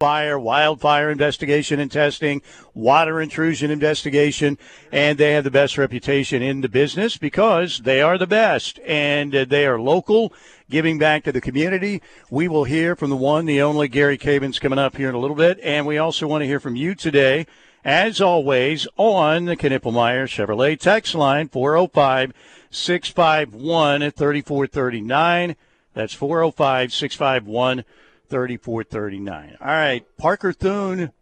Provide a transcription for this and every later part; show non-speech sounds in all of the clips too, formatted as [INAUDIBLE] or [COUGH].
fire, wildfire investigation and testing, water intrusion investigation, and they have the best reputation in the business because they are the best and they are local, giving back to the community. We will hear from the one, the only Gary Cavens coming up here in a little bit, and we also want to hear from you today. As always, on the Knippelmeyer Chevrolet text line, 405 651 3439. That's 405 651 3439. All right, Parker Thune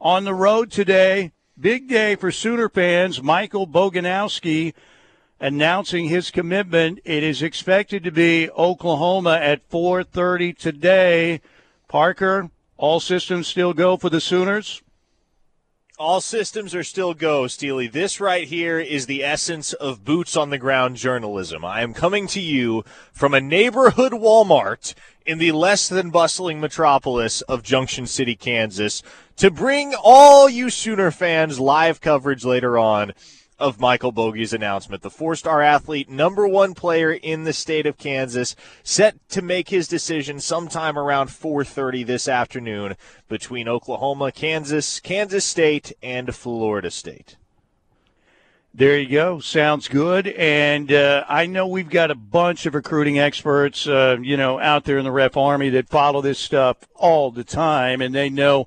on the road today. Big day for Sooner fans. Michael Boganowski announcing his commitment. It is expected to be Oklahoma at 4:30 today. Parker, all systems still go for the Sooners. All systems are still go, Steely. This right here is the essence of boots on the ground journalism. I am coming to you from a neighborhood Walmart in the less than bustling metropolis of Junction City, Kansas, to bring all you Sooner fans live coverage later on of Michael Bogey's announcement. The four star athlete, number one player in the state of Kansas, set to make his decision sometime around 4:30 this afternoon between Oklahoma, Kansas, Kansas State, and Florida State. There you go. Sounds good. And uh, I know we've got a bunch of recruiting experts, uh, you know, out there in the ref army that follow this stuff all the time, and they know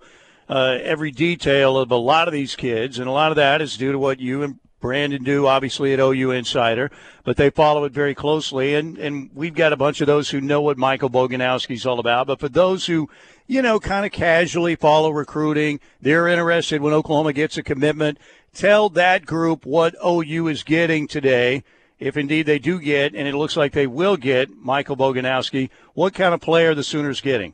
uh, every detail of a lot of these kids, and a lot of that is due to what you and Brandon do, obviously at OU Insider, but they follow it very closely. And, and we've got a bunch of those who know what Michael Boganowski's all about. But for those who, you know, kind of casually follow recruiting, they're interested when Oklahoma gets a commitment. Tell that group what OU is getting today. If indeed they do get, and it looks like they will get, Michael Boganowski, what kind of player the Sooners getting?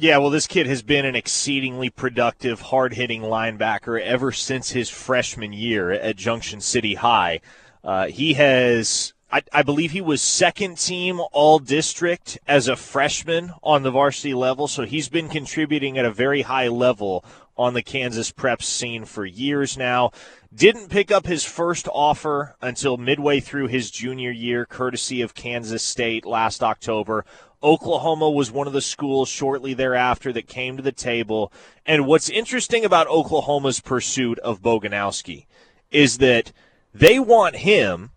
Yeah, well, this kid has been an exceedingly productive, hard hitting linebacker ever since his freshman year at Junction City High. Uh, he has, I, I, believe he was second team all district as a freshman on the varsity level, so he's been contributing at a very high level on the Kansas prep scene for years now. Didn't pick up his first offer until midway through his junior year, courtesy of Kansas State last October. Oklahoma was one of the schools shortly thereafter that came to the table. And what's interesting about Oklahoma's pursuit of Boganowski is that they want him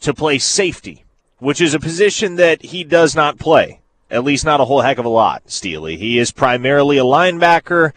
to play safety, which is a position that he does not play, at least not a whole heck of a lot, Steely. He is primarily a linebacker.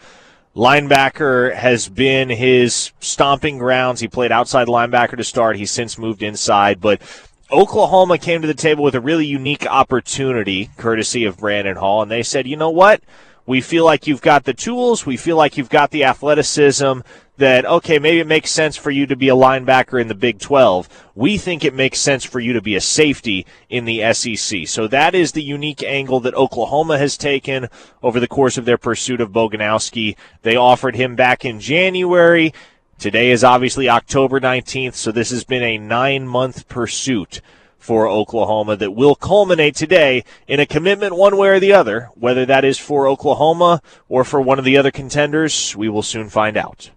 Linebacker has been his stomping grounds. He played outside linebacker to start. He's since moved inside, but Oklahoma came to the table with a really unique opportunity, courtesy of Brandon Hall, and they said, you know what? We feel like you've got the tools. We feel like you've got the athleticism that, okay, maybe it makes sense for you to be a linebacker in the Big 12. We think it makes sense for you to be a safety in the SEC. So that is the unique angle that Oklahoma has taken over the course of their pursuit of Boganowski. They offered him back in January. Today is obviously October 19th, so this has been a nine month pursuit for Oklahoma that will culminate today in a commitment one way or the other. Whether that is for Oklahoma or for one of the other contenders, we will soon find out.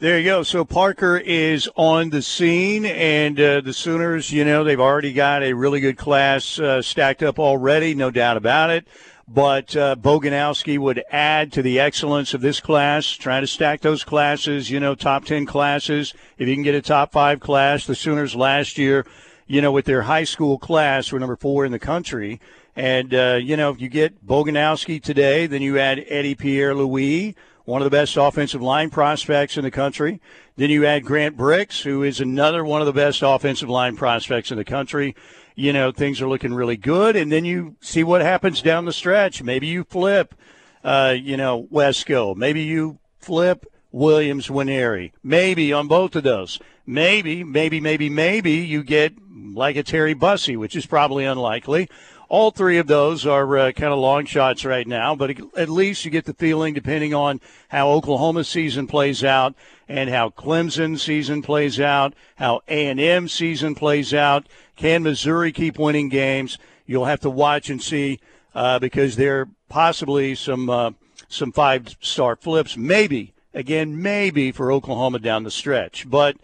There you go. So Parker is on the scene, and uh, the Sooners, you know, they've already got a really good class uh, stacked up already, no doubt about it but uh, Boganowski would add to the excellence of this class, trying to stack those classes, you know, top 10 classes. If you can get a top five class, the Sooners last year, you know, with their high school class were number four in the country. And, uh, you know, if you get Boganowski today, then you add Eddie Pierre Louis, one of the best offensive line prospects in the country. Then you add Grant Brix, who is another one of the best offensive line prospects in the country you know, things are looking really good. And then you see what happens down the stretch. Maybe you flip, uh, you know, Wesco. Maybe you flip Williams Nwaneri. Maybe on both of those. Maybe, maybe, maybe, maybe you get like a Terry Bussey, which is probably unlikely. All three of those are uh, kind of long shots right now, but at least you get the feeling, depending on how Oklahoma season plays out and how Clemson season plays out, how A&M season plays out, can Missouri keep winning games? You'll have to watch and see uh, because there are possibly some uh, some five star flips, maybe again, maybe for Oklahoma down the stretch. But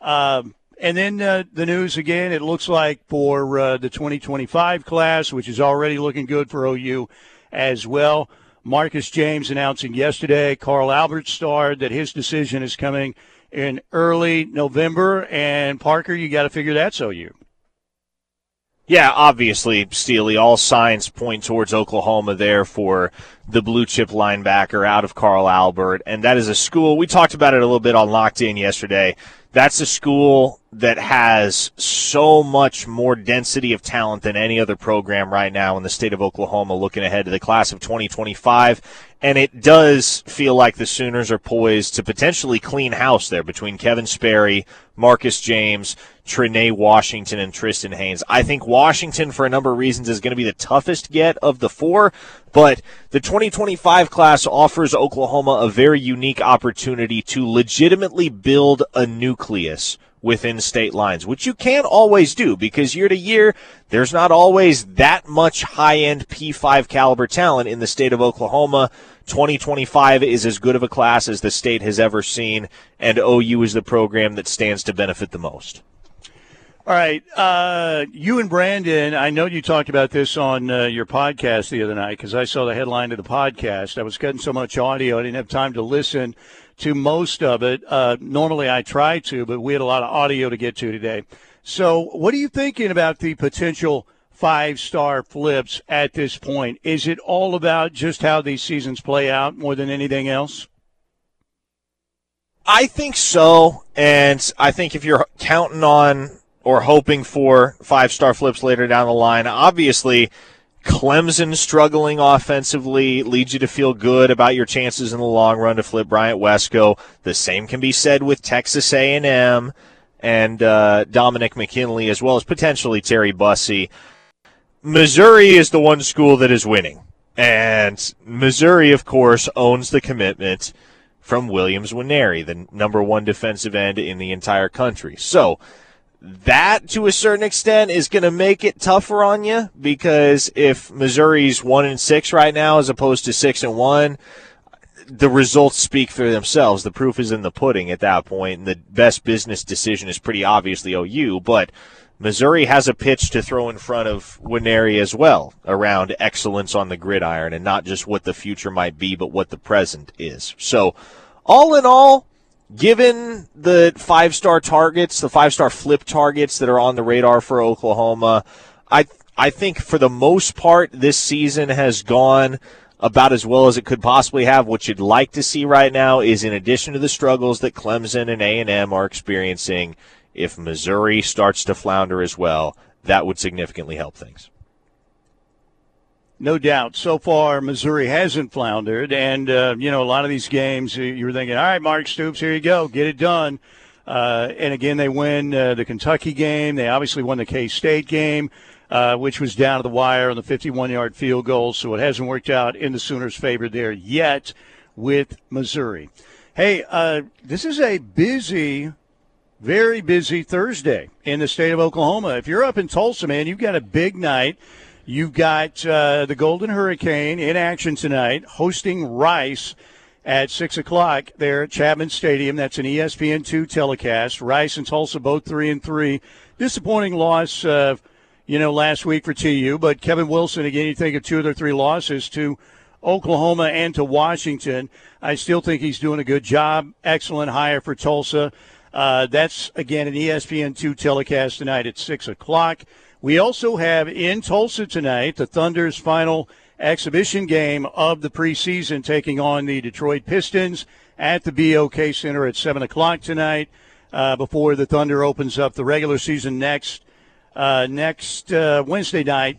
um, and then uh, the news again. It looks like for uh, the 2025 class, which is already looking good for OU as well. Marcus James announcing yesterday, Carl Albert starred that his decision is coming in early November. And Parker, you got to figure that's OU. Yeah, obviously, Steely, all signs point towards Oklahoma there for the blue chip linebacker out of Carl Albert. And that is a school, we talked about it a little bit on Locked In yesterday. That's a school that has so much more density of talent than any other program right now in the state of Oklahoma looking ahead to the class of 2025. And it does feel like the Sooners are poised to potentially clean house there between Kevin Sperry, Marcus James, Trine Washington, and Tristan Haynes. I think Washington, for a number of reasons, is going to be the toughest get of the four, but the 2025 class offers Oklahoma a very unique opportunity to legitimately build a nucleus within state lines, which you can't always do because year to year, there's not always that much high end P5 caliber talent in the state of Oklahoma. 2025 is as good of a class as the state has ever seen, and OU is the program that stands to benefit the most. All right. Uh, you and Brandon, I know you talked about this on uh, your podcast the other night because I saw the headline of the podcast. I was getting so much audio, I didn't have time to listen to most of it. Uh, normally I try to, but we had a lot of audio to get to today. So, what are you thinking about the potential five star flips at this point? Is it all about just how these seasons play out more than anything else? I think so. And I think if you're counting on or hoping for five star flips later down the line, obviously Clemson struggling offensively leads you to feel good about your chances in the long run to flip Bryant Wesco. The same can be said with Texas A&M and uh, Dominic McKinley, as well as potentially Terry Bussey. Missouri is the one school that is winning, and Missouri, of course, owns the commitment from Williams Nwaneri, the number one defensive end in the entire country. So that to a certain extent is going to make it tougher on you because if Missouri's one and six right now as opposed to six and one, the results speak for themselves. The proof is in the pudding at that point, and the best business decision is pretty obviously OU. But Missouri has a pitch to throw in front of Nwaneri as well around excellence on the gridiron, and not just what the future might be, but what the present is. So, all in all, given the five star targets, the five star flip targets that are on the radar for Oklahoma, I I think for the most part this season has gone about as well as it could possibly have. What you'd like to see right now is, in addition to the struggles that Clemson and A and M are experiencing, if Missouri starts to flounder as well, that would significantly help things. No doubt. So far, Missouri hasn't floundered. And, uh, you know, a lot of these games, you were thinking, all right, Mark Stoops, here you go, get it done. Uh, and again, they win uh, the Kentucky game. They obviously won the K State game, uh, which was down to the wire on the 51 yard field goal. So it hasn't worked out in the Sooners' favor there yet with Missouri. Hey, uh, this is a busy, very busy Thursday in the state of Oklahoma. If you're up in Tulsa, man, you've got a big night. You've got uh, the Golden Hurricane in action tonight, hosting Rice at 6 o'clock there at Chapman Stadium. That's an ESPN2 telecast. Rice and Tulsa both 3 and 3. Disappointing loss, uh, you know, last week for TU, but Kevin Wilson, again, you think of two of their three losses to Oklahoma and to Washington. I still think he's doing a good job. Excellent hire for Tulsa. Uh, that's, again, an ESPN2 telecast tonight at 6 o'clock. We also have in Tulsa tonight the Thunder's final exhibition game of the preseason, taking on the Detroit Pistons at the BOK Center at 7 o'clock tonight uh, before the Thunder opens up the regular season next, uh, next uh, Wednesday night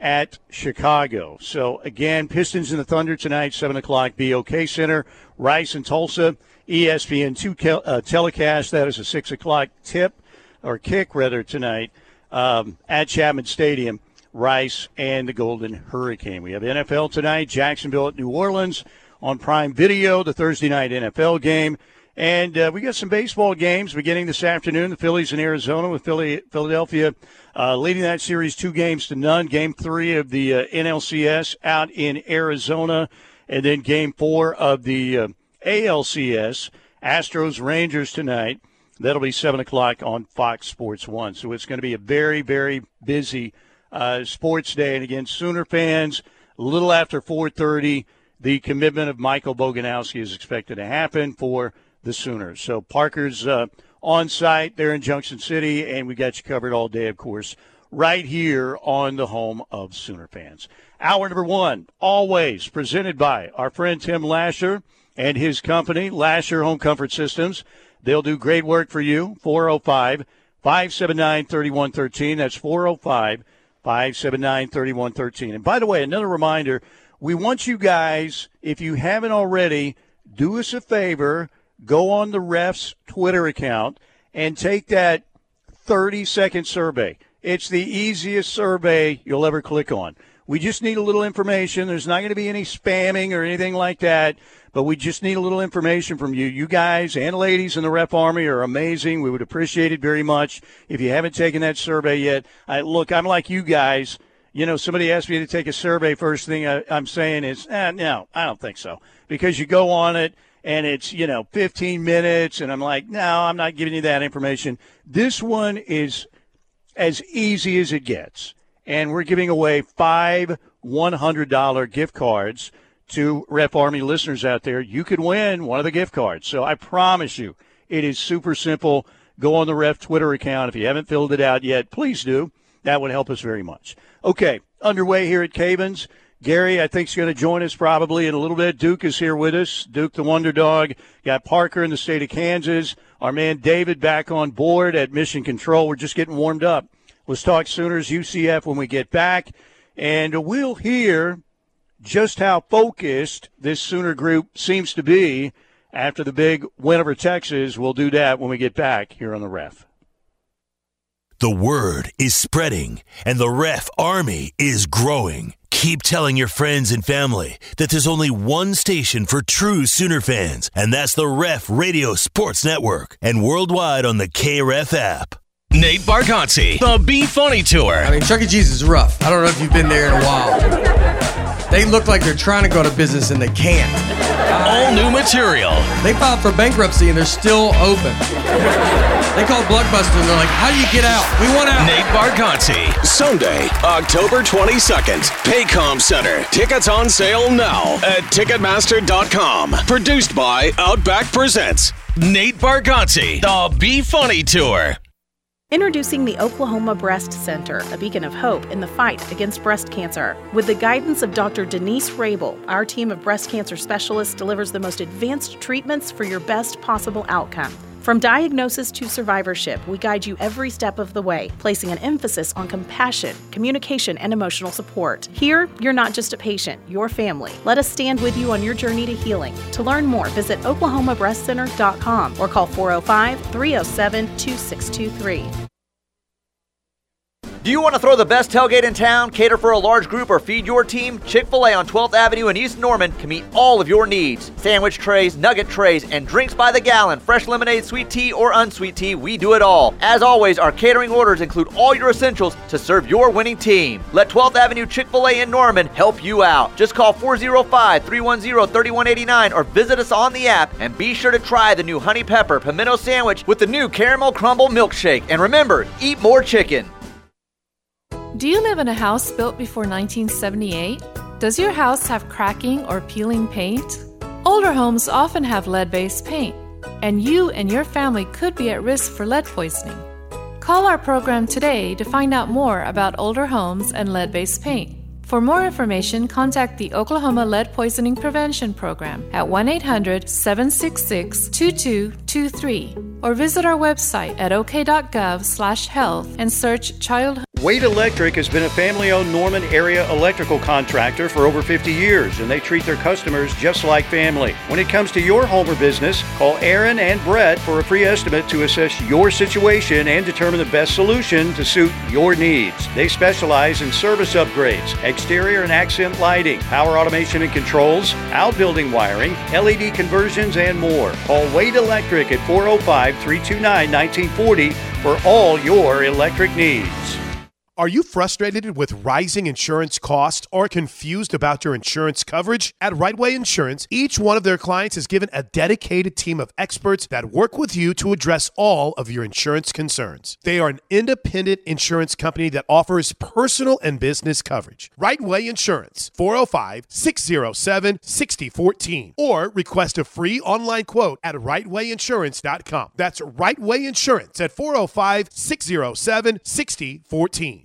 at Chicago. So, again, Pistons and the Thunder tonight, 7 o'clock, BOK Center, Rice and Tulsa, ESPN 2 uh, telecast. That is a 6 o'clock tip or kick, rather, tonight um, at Chapman Stadium, Rice and the Golden Hurricane. We have NFL tonight, Jacksonville at New Orleans on Prime Video, the Thursday night NFL game. And uh, we got some baseball games beginning this afternoon. The Phillies in Arizona with Philly, Philadelphia uh, leading that series two games to none. Game three of the uh, NLCS out in Arizona. And then game four of the uh, ALCS, Astros Rangers tonight. That'll be 7 o'clock on Fox Sports 1. So it's going to be a very, very busy uh, sports day. And again, Sooner fans, a little after 4.30, the commitment of Michael Boganowski is expected to happen for the Sooners. So Parker's uh, on site there in Junction City, and we got you covered all day, of course, right here on the home of Sooner fans. Hour number one, always presented by our friend Tim Lasher and his company, Lasher Home Comfort Systems. They'll do great work for you. 405 579 3113. That's 405 579 3113. And by the way, another reminder we want you guys, if you haven't already, do us a favor go on the ref's Twitter account and take that 30 second survey. It's the easiest survey you'll ever click on. We just need a little information. There's not going to be any spamming or anything like that, but we just need a little information from you. You guys and ladies in the Ref Army are amazing. We would appreciate it very much. If you haven't taken that survey yet, I, look, I'm like you guys. You know, somebody asked me to take a survey. First thing I, am saying is, eh, no, I don't think so. Because you go on it and it's, you know, 15 minutes, and I'm like, no, I'm not giving you that information. This one is as easy as it gets. And we're giving away five $100 gift cards to Ref Army listeners out there. You could win one of the gift cards. So I promise you, it is super simple. Go on the Ref Twitter account. If you haven't filled it out yet, please do. That would help us very much. Okay, underway here at Cavens. Gary, I think, is going to join us probably in a little bit. Duke is here with us. Duke, the Wonder Dog. Got Parker in the state of Kansas. Our man David back on board at Mission Control. We're just getting warmed up. Let's talk Sooners UCF when we get back. And we'll hear just how focused this Sooner group seems to be after the big win over Texas. We'll do that when we get back here on the ref. The word is spreading, and the ref army is growing. Keep telling your friends and family that there's only one station for true Sooner fans, and that's the Ref Radio Sports Network, and worldwide on the KREF app. Nate Bargatze, the Be Funny Tour. I mean, Chuck E. Cheese is rough. I don't know if you've been there in a while. They look like they're trying to go to business and they can't. All new material. They filed for bankruptcy and they're still open. They called Blockbuster and they're like, how do you get out? We want out. Nate Bargatze. Sunday, October 22nd, Paycom Center. Tickets on sale now at Ticketmaster.com. Produced by Outback Presents. Nate Bargatze, the Be Funny Tour. Introducing the Oklahoma Breast Center, a beacon of hope in the fight against breast cancer. With the guidance of Dr. Denise Rabel, our team of breast cancer specialists delivers the most advanced treatments for your best possible outcome. From diagnosis to survivorship, we guide you every step of the way, placing an emphasis on compassion, communication, and emotional support. Here, you're not just a patient, you're family. Let us stand with you on your journey to healing. To learn more, visit oklahomabreastcenter.com or call 405 307 2623. Do you want to throw the best tailgate in town, cater for a large group, or feed your team? Chick fil A on 12th Avenue in East Norman can meet all of your needs. Sandwich trays, nugget trays, and drinks by the gallon, fresh lemonade, sweet tea, or unsweet tea, we do it all. As always, our catering orders include all your essentials to serve your winning team. Let 12th Avenue Chick fil A in Norman help you out. Just call 405 310 3189 or visit us on the app and be sure to try the new honey pepper pimento sandwich with the new caramel crumble milkshake. And remember, eat more chicken. Do you live in a house built before 1978? Does your house have cracking or peeling paint? Older homes often have lead based paint, and you and your family could be at risk for lead poisoning. Call our program today to find out more about older homes and lead based paint. For more information, contact the Oklahoma Lead Poisoning Prevention Program at 1 800 766 2223 or visit our website at ok.gov/health and search childhood Wade Electric has been a family owned Norman area electrical contractor for over 50 years, and they treat their customers just like family. When it comes to your home or business, call Aaron and Brett for a free estimate to assess your situation and determine the best solution to suit your needs. They specialize in service upgrades, exterior and accent lighting, power automation and controls, outbuilding wiring, LED conversions, and more. Call Wade Electric at 405 329 1940 for all your electric needs. Are you frustrated with rising insurance costs or confused about your insurance coverage? At Rightway Insurance, each one of their clients is given a dedicated team of experts that work with you to address all of your insurance concerns. They are an independent insurance company that offers personal and business coverage. Rightway Insurance, 405 607 6014, or request a free online quote at rightwayinsurance.com. That's Rightway Insurance at 405 607 6014.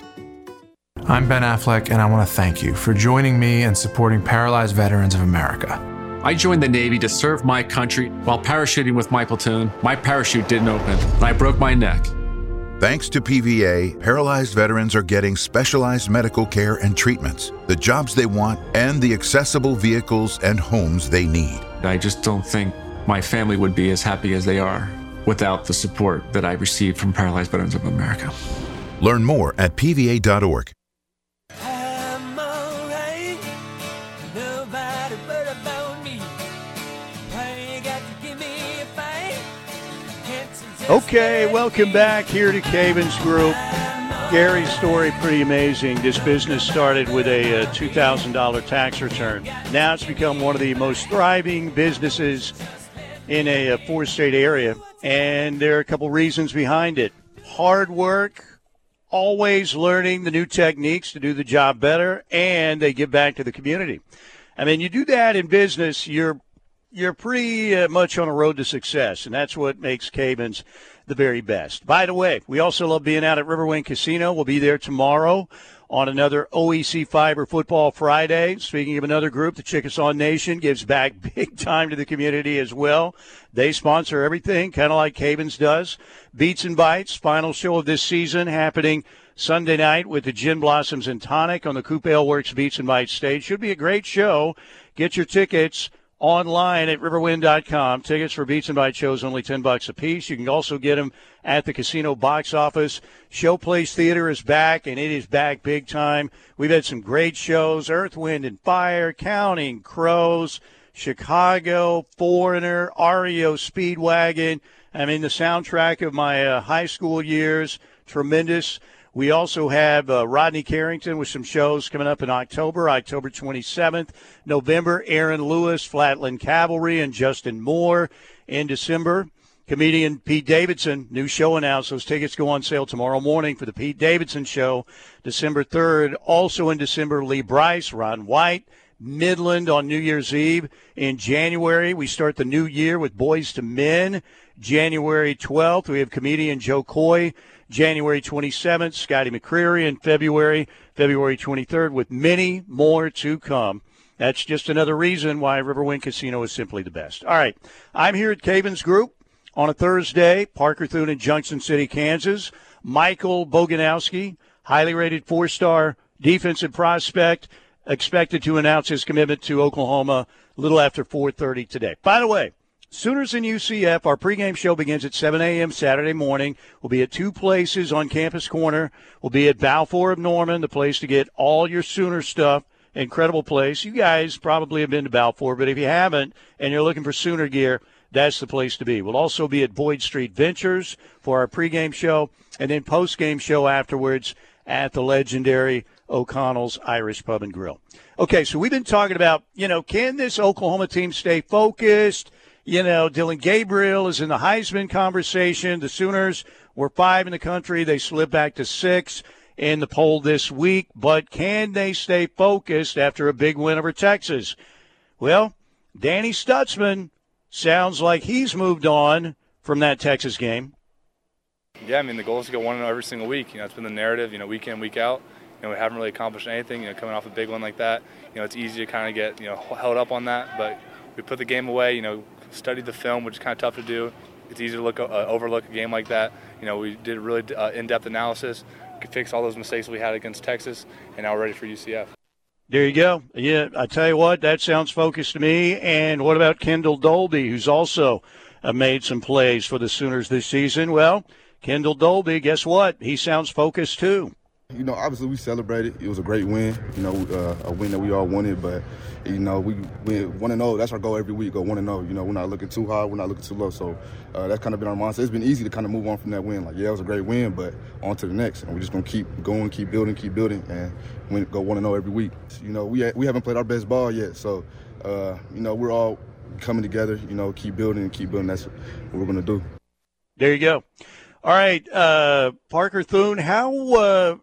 I'm Ben Affleck, and I want to thank you for joining me and supporting Paralyzed Veterans of America. I joined the Navy to serve my country. While parachuting with my platoon, my parachute didn't open, and I broke my neck. Thanks to PVA, paralyzed veterans are getting specialized medical care and treatments, the jobs they want, and the accessible vehicles and homes they need. I just don't think my family would be as happy as they are without the support that I received from Paralyzed Veterans of America. Learn more at pva.org. Okay, welcome back here to Cavens Group. Gary's story pretty amazing. This business started with a, uh, a $2,000 tax return. Now it's become one of the most thriving businesses in a, uh, a four-state area, and there are a couple reasons behind it. Hard work, always learning the new techniques to do the job better, and they give back to the community. I mean, you do that in business, you're you're pretty uh, much on a road to success, and that's what makes Cavens the very best. By the way, we also love being out at Riverwind Casino. We'll be there tomorrow on another OEC Fiber Football Friday. Speaking of another group, the Chickasaw Nation gives back [LAUGHS] big time to the community as well. They sponsor everything, kind of like Cavens does. Beats and Bites, final show of this season, happening Sunday night with the Gin Blossoms and Tonic on the Coop Ale Works Beats and Bites stage. Should be a great show. Get your tickets online at riverwind.com. Tickets for Beats and Bites shows only 10 bucks a piece. You can also get them at the casino box office. Showplace Theater is back, and it is back big time. We've had some great shows Earth, Wind, and Fire, Counting Crows, Chicago, Foreigner, REO Speedwagon. I mean, the soundtrack of my uh, high school years, tremendous. We also have uh, Rodney Carrington with some shows coming up in October, October 27th. November, Aaron Lewis, Flatland Cavalry, and Justin Moore. In December, comedian Pete Davidson, new show announced. Those tickets go on sale tomorrow morning for the Pete Davidson show, December 3rd. Also in December, Lee Brice, Ron White, Midland on New Year's Eve. In January, we start the new year with Boyz II Men. January 12th, we have comedian Jo Koy. January 27th, Scotty McCreery in February, February 23rd, with many more to come. That's just another reason why Riverwind Casino is simply the best. All right, I'm here at Cavens Group on a Thursday, Parker Thune in Junction City, Kansas. Michael Boganowski, highly rated four-star defensive prospect, expected to announce his commitment to Oklahoma a little after 4:30 today. By the way, Sooners and UCF, our pregame show begins at 7 a.m. Saturday morning. We'll be at two places on Campus Corner. We'll be at Balfour of Norman, the place to get all your Sooner stuff. Incredible place. You guys probably have been to Balfour, but if you haven't and you're looking for Sooner gear, that's the place to be. We'll also be at Boyd Street Ventures for our pregame show and then postgame show afterwards at the legendary O'Connell's Irish Pub and Grill. Okay, so we've been talking about, you know, can this Oklahoma team stay focused? You know, Dillon Gabriel is in the Heisman conversation. The Sooners were five in the country. They slipped back to six in the poll this week. But can they stay focused after a big win over Texas? Well, Danny Stutsman sounds like he's moved on from that Texas game. Yeah, I mean, the goal is to go one every single week. You know, it's been the narrative, you know, week in, week out. You know, we haven't really accomplished anything, you know, coming off a big one like that. You know, it's easy to kind of get, you know, held up on that. But we put the game away, you know, studied the film, which is kind of tough to do. It's easy to look uh, overlook a game like that. You know, we did a really uh, in-depth analysis, could fix all those mistakes we had against Texas, and now we're ready for UCF. There you go. Yeah, I tell you what, that sounds focused to me. And what about Kendel Dolby, who's also uh, made some plays for the Sooners this season? Well, Kendel Dolby, guess what? He sounds focused too. You know, obviously we celebrated. It was a great win. You know, uh, a win that we all wanted. But you know, we we want to know. That's our goal every week. Go want to know. You know, we're not looking too high. We're not looking too low. So uh, that's kind of been our mindset. It's been easy to kind of move on from that win. Like, yeah, it was a great win, but on to the next. And we're just gonna keep going, keep building, keep building, and win, go want to know every week. You know, we ha- we haven't played our best ball yet. So uh, you know, we're all coming together. You know, keep building and keep building. That's what we're gonna do. There you go. All right, uh, Parker Thune, how uh,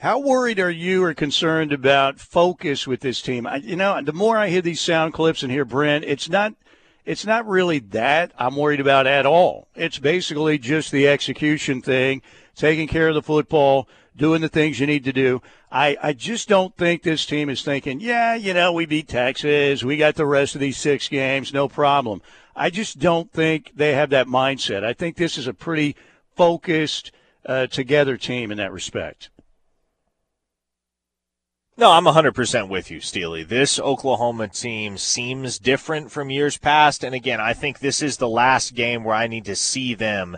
how worried are you or concerned about focus with this team? I, you know, the more I hear these sound clips and hear Brent, it's not it's not really that I'm worried about at all. It's basically just the execution thing, taking care of the football, doing the things you need to do. I, I just don't think this team is thinking, yeah, you know, we beat Texas, we got the rest of these six games, no problem. I just don't think they have that mindset. I think this is a pretty focused, uh, together team in that respect. No, I'm 100% with you, Steely. This Oklahoma team seems different from years past. And again, I think this is the last game where I need to see them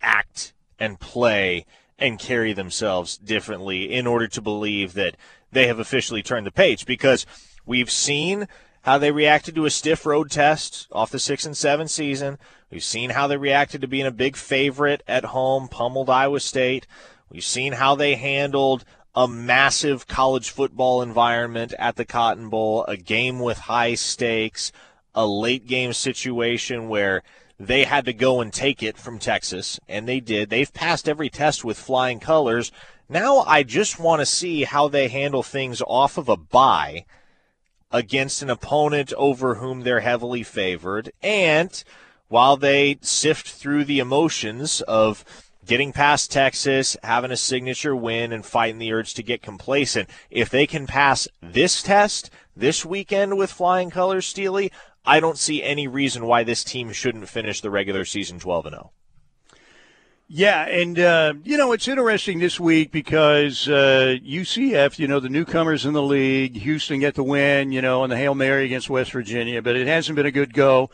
act and play and carry themselves differently in order to believe that they have officially turned the page because we've seen how they reacted to a stiff road test off the six and seven season. We've seen how they reacted to being a big favorite at home, pummeled Iowa State. We've seen how they handled a massive college football environment at the Cotton Bowl, a game with high stakes, a late game situation where they had to go and take it from Texas, and they did. They've passed every test with flying colors. Now I just want to see how they handle things off of a bye against an opponent over whom they're heavily favored. And while they sift through the emotions of getting past Texas, having a signature win, and fighting the urge to get complacent, if they can pass this test this weekend with flying colors, Steely, I don't see any reason why this team shouldn't finish the regular season 12 and 0. Yeah, and uh, you know it's interesting this week because uh, UCF, you know, the newcomers in the league, Houston get the win, you know, on the hail mary against West Virginia, but it hasn't been a good go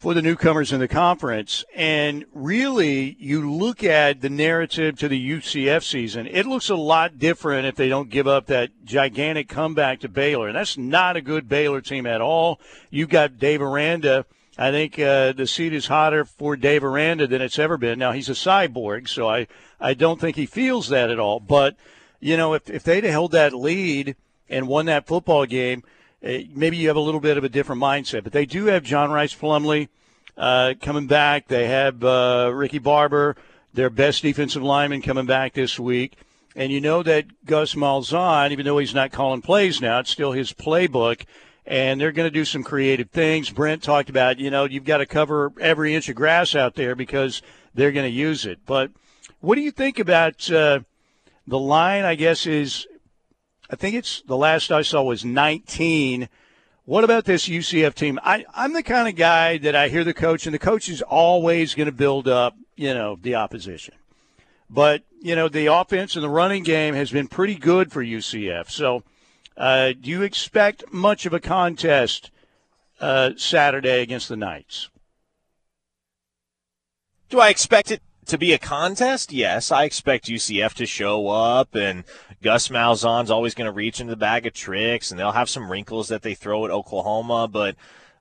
for the newcomers in the conference. And really, you look at the narrative to the UCF season, it looks a lot different if they don't give up that gigantic comeback to Baylor. And that's not a good Baylor team at all. You've got Dave Aranda I think uh, the seat is hotter for Dave Aranda than it's ever been. Now he's a cyborg, so I I don't think he feels that at all. But you know, if if they'd held that lead and won that football game, maybe you have a little bit of a different mindset. But they do have John Rhys Plumlee uh, coming back. They have uh, Ricky Barber, their best defensive lineman, coming back this week. And you know that Gus Malzahn, even though he's not calling plays now, it's still his playbook and they're going to do some creative things. Brent talked about, you know, you've got to cover every inch of grass out there because they're going to use it. But what do you think about uh, the line? I guess is, I think it's the last I saw was 19. What about this UCF team? I, I'm the kind of guy that I hear the coach, and the coach is always going to build up, you know, the opposition. But, you know, the offense and the running game has been pretty good for UCF. So, uh, do you expect much of a contest uh, Saturday against the Knights? Do I expect it to be a contest? Yes, I expect UCF to show up, and Gus Malzahn's always going to reach into the bag of tricks, and they'll have some wrinkles that they throw at Oklahoma. But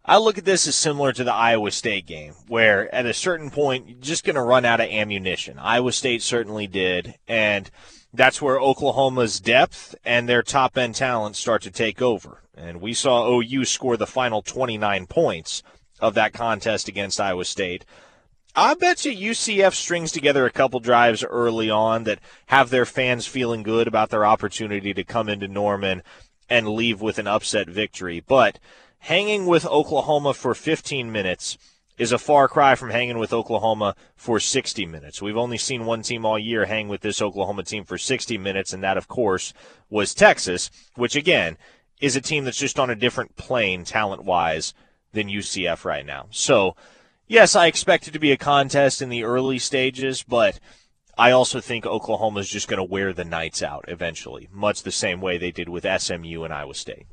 I look at this as similar to the Iowa State game, where at a certain point, you're just going to run out of ammunition. Iowa State certainly did, and – that's where Oklahoma's depth and their top end talent start to take over. And we saw OU score the final 29 points of that contest against Iowa State. I bet you UCF strings together a couple drives early on that have their fans feeling good about their opportunity to come into Norman and leave with an upset victory. But hanging with Oklahoma for 15 minutes is a far cry from hanging with Oklahoma for 60 minutes. We've only seen one team all year hang with this Oklahoma team for 60 minutes, and that, of course, was Texas, which, again, is a team that's just on a different plane talent wise than UCF right now. So, yes, I expect it to be a contest in the early stages, but I also think Oklahoma is just going to wear the Knights out eventually, much the same way they did with SMU and Iowa State.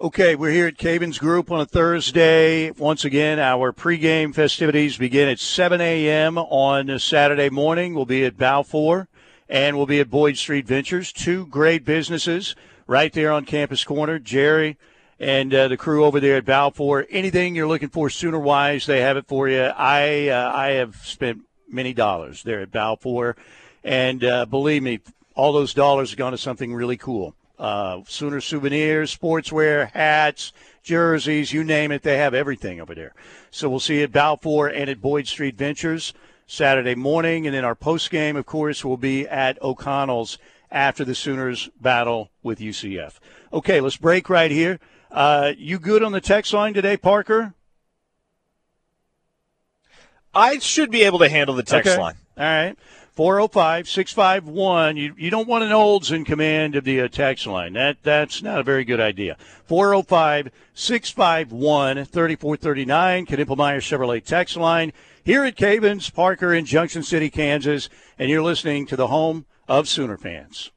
Okay, we're here at Caven's Group on a Thursday. Once again, our pregame festivities begin at 7 a.m. on Saturday morning. We'll be at Balfour and we'll be at Boyd Street Ventures, two great businesses right there on Campus Corner. Jerry and uh, the crew over there at Balfour. Anything you're looking for sooner wise, they have it for you. I uh, I have spent many dollars there at Balfour, and uh, believe me, all those dollars have gone to something really cool uh, Sooner souvenirs, sportswear, hats, jerseys, you name it. They have everything over there. So we'll see you at Balfour and at Boyd Street Ventures Saturday morning. And then our post game, of course, will be at O'Connell's after the Sooners battle with UCF. Okay, let's break right here. Uh, you good on the text line today, Parker? I should be able to handle the text okay. line. All right. 405 651. You, you don't want an Olds in command of the uh, text line. That That's not a very good idea. 405 651 3439. Knippelmeyer Chevrolet text line here at Cavens, Parker in Junction City, Kansas. And you're listening to the home of Sooner fans.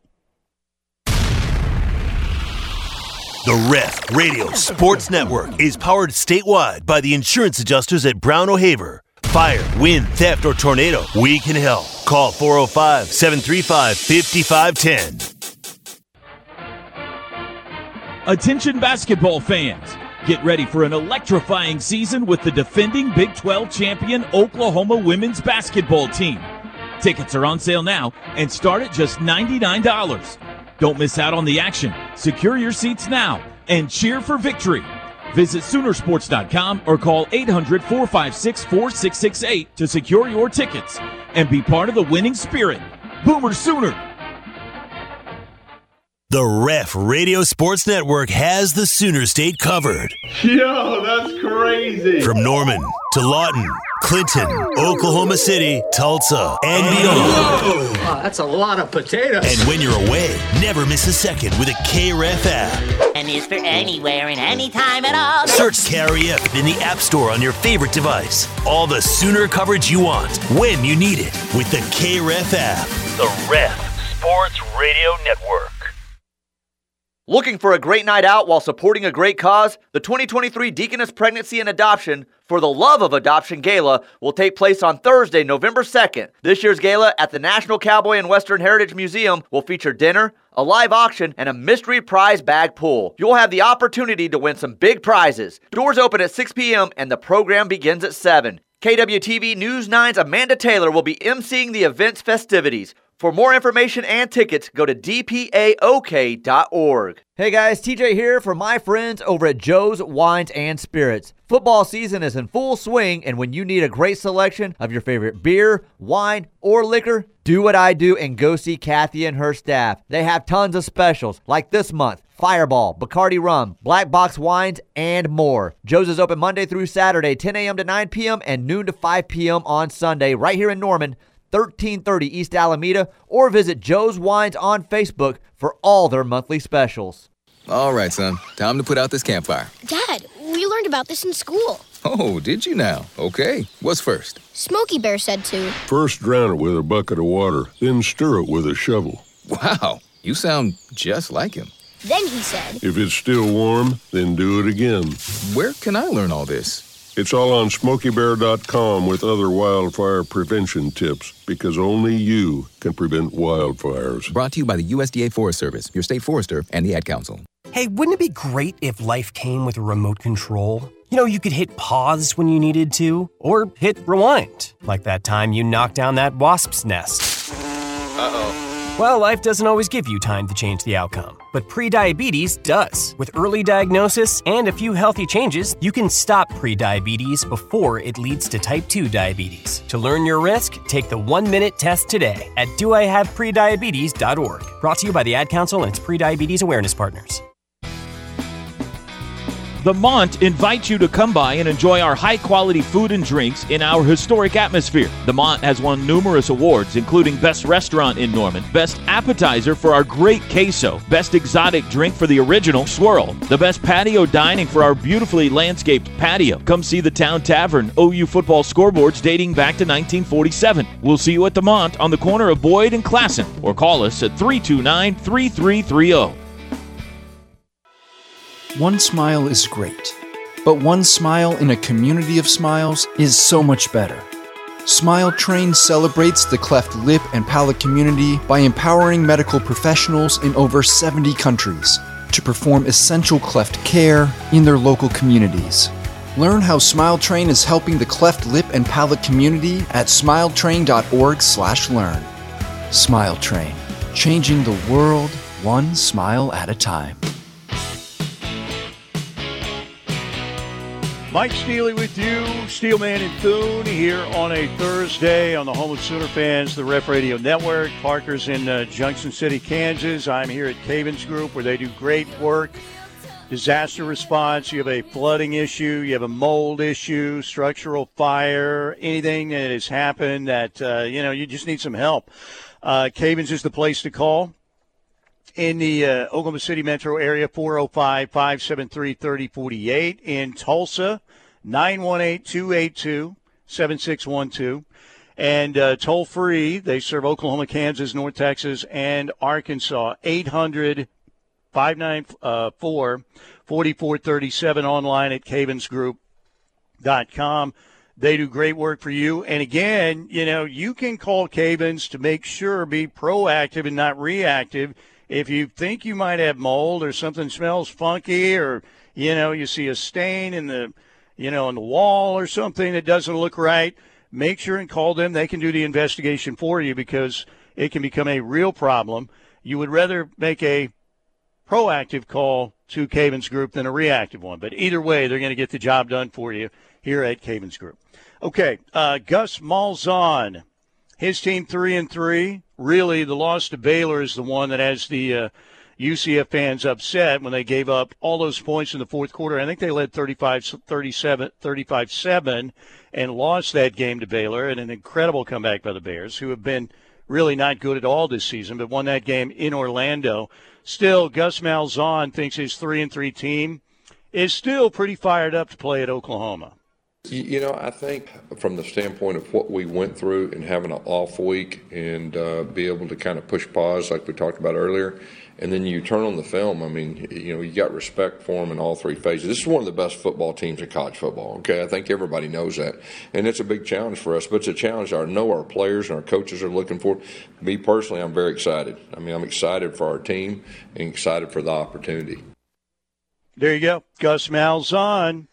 The Ref Radio Sports Network is powered statewide by the insurance adjusters at Brown O'Haver. Fire, wind, theft, or tornado, we can help. Call 405 735 5510. Attention basketball fans. Get ready for an electrifying season with the defending Big 12 champion Oklahoma women's basketball team. Tickets are on sale now and start at just $99. Don't miss out on the action. Secure your seats now and cheer for victory. Visit Soonersports.com or call 800 456 4668 to secure your tickets and be part of the winning spirit. Boomer Sooner! The Ref Radio Sports Network has the Sooner State covered. Yo, that's crazy. From Norman to Lawton, Clinton, Oklahoma City, Tulsa, and beyond. Wow, that's a lot of potatoes. And when you're away, never miss a second with a KREF app. And is for anywhere and anytime at all. Search KREF in the App Store on your favorite device. All the Sooner coverage you want, when you need it, with the KREF app. The Ref Sports Radio Network. Looking for a great night out while supporting a great cause? The 2023 Deaconess Pregnancy and Adoption for the Love of Adoption Gala will take place on Thursday, November 2nd. This year's gala at the National Cowboy and Western Heritage Museum will feature dinner, a live auction, and a mystery prize bag pool. You'll have the opportunity to win some big prizes. Doors open at 6 p.m. and the program begins at 7. KWTV News 9's Amanda Taylor will be emceeing the event's festivities. For more information and tickets, go to dpaok.org. Hey guys, TJ here for my friends over at Joe's Wines and Spirits. Football season is in full swing, and when you need a great selection of your favorite beer, wine, or liquor, do what I do and go see Kathy and her staff. They have tons of specials, like this month. Fireball, Bacardi Rum, Black Box Wines, and more. Joe's is open Monday through Saturday, 10 a.m. to 9 p.m. and noon to 5 p.m. on Sunday, right here in Norman. 1330 East Alameda, or visit Joe's Wines on Facebook for all their monthly specials. All right, son. Time to put out this campfire. Dad, we learned about this in school. Oh, did you now? Okay. What's first? Smokey Bear said to. First drown it with a bucket of water, then stir it with a shovel. Wow, you sound just like him. Then he said. If it's still warm, then do it again. Where can I learn all this? It's all on smokeybear.com with other wildfire prevention tips because only you can prevent wildfires. Brought to you by the USDA Forest Service, your state forester, and the Ad Council. Hey, wouldn't it be great if life came with a remote control? You know, you could hit pause when you needed to, or hit rewind, like that time you knocked down that wasp's nest. Uh oh. Well, life doesn't always give you time to change the outcome, but prediabetes does. With early diagnosis and a few healthy changes, you can stop prediabetes before it leads to type 2 diabetes. To learn your risk, take the one minute test today at doihaveprediabetes.org. Brought to you by the Ad Council and its prediabetes awareness partners. The Mont invites you to come by and enjoy our high quality food and drinks in our historic atmosphere. The Mont has won numerous awards, including Best Restaurant in Norman, Best Appetizer for our great queso, Best Exotic Drink for the original swirl, the Best Patio Dining for our beautifully landscaped patio. Come see the Town Tavern OU football scoreboards dating back to 1947. We'll see you at the Mont on the corner of Boyd and Classen, or call us at 329 3330. One smile is great, but one smile in a community of smiles is so much better. Smile Train celebrates the cleft lip and palate community by empowering medical professionals in over 70 countries to perform essential cleft care in their local communities. Learn how Smile Train is helping the cleft lip and palate community at smiletrain.org/learn. Smile Train, changing the world one smile at a time. Mike Steely with you, Steelman and Thune here on a Thursday on the home of Sooner fans, the Ref Radio Network. Parker's in uh, Junction City, Kansas. I'm here at Cavens Group where they do great work. Disaster response, you have a flooding issue, you have a mold issue, structural fire, anything that has happened that, uh, you know, you just need some help. Uh, Cavens is the place to call in the uh, Oklahoma City metro area, 405 573 3048. In Tulsa, 918 282 7612. And uh, toll free, they serve Oklahoma, Kansas, North Texas, and Arkansas. 800 594 4437 online at cavensgroup.com. They do great work for you. And again, you know, you can call Cavens to make sure, be proactive and not reactive if you think you might have mold or something smells funky or you know you see a stain in the you know on the wall or something that doesn't look right make sure and call them. They can do the investigation for you because it can become a real problem. You would rather make a proactive call to Cavens Group than a reactive one. But either way they're going to get the job done for you here at Cavens Group. Okay uh, Gus Malzahn his team three and three. Really, the loss to Baylor is the one that has the uh, UCF fans upset when they gave up all those points in the fourth quarter. I think they led 35 37, 35 7 and lost that game to Baylor. And an incredible comeback by the Bears, who have been really not good at all this season, but won that game in Orlando. Still, Gus Malzahn thinks his three and three team is still pretty fired up to play at Oklahoma. You know, I think from the standpoint of what we went through and having an off week and uh, be able to kind of push pause like we talked about earlier, and then you turn on the film. I mean, you know, you got respect for them in all three phases. This is one of the best football teams in college football. Okay, I think everybody knows that, and it's a big challenge for us. But it's a challenge I know our players and our coaches are looking for. Me personally, I'm very excited. I mean, I'm excited for our team and excited for the opportunity. There you go, Gus Malzahn.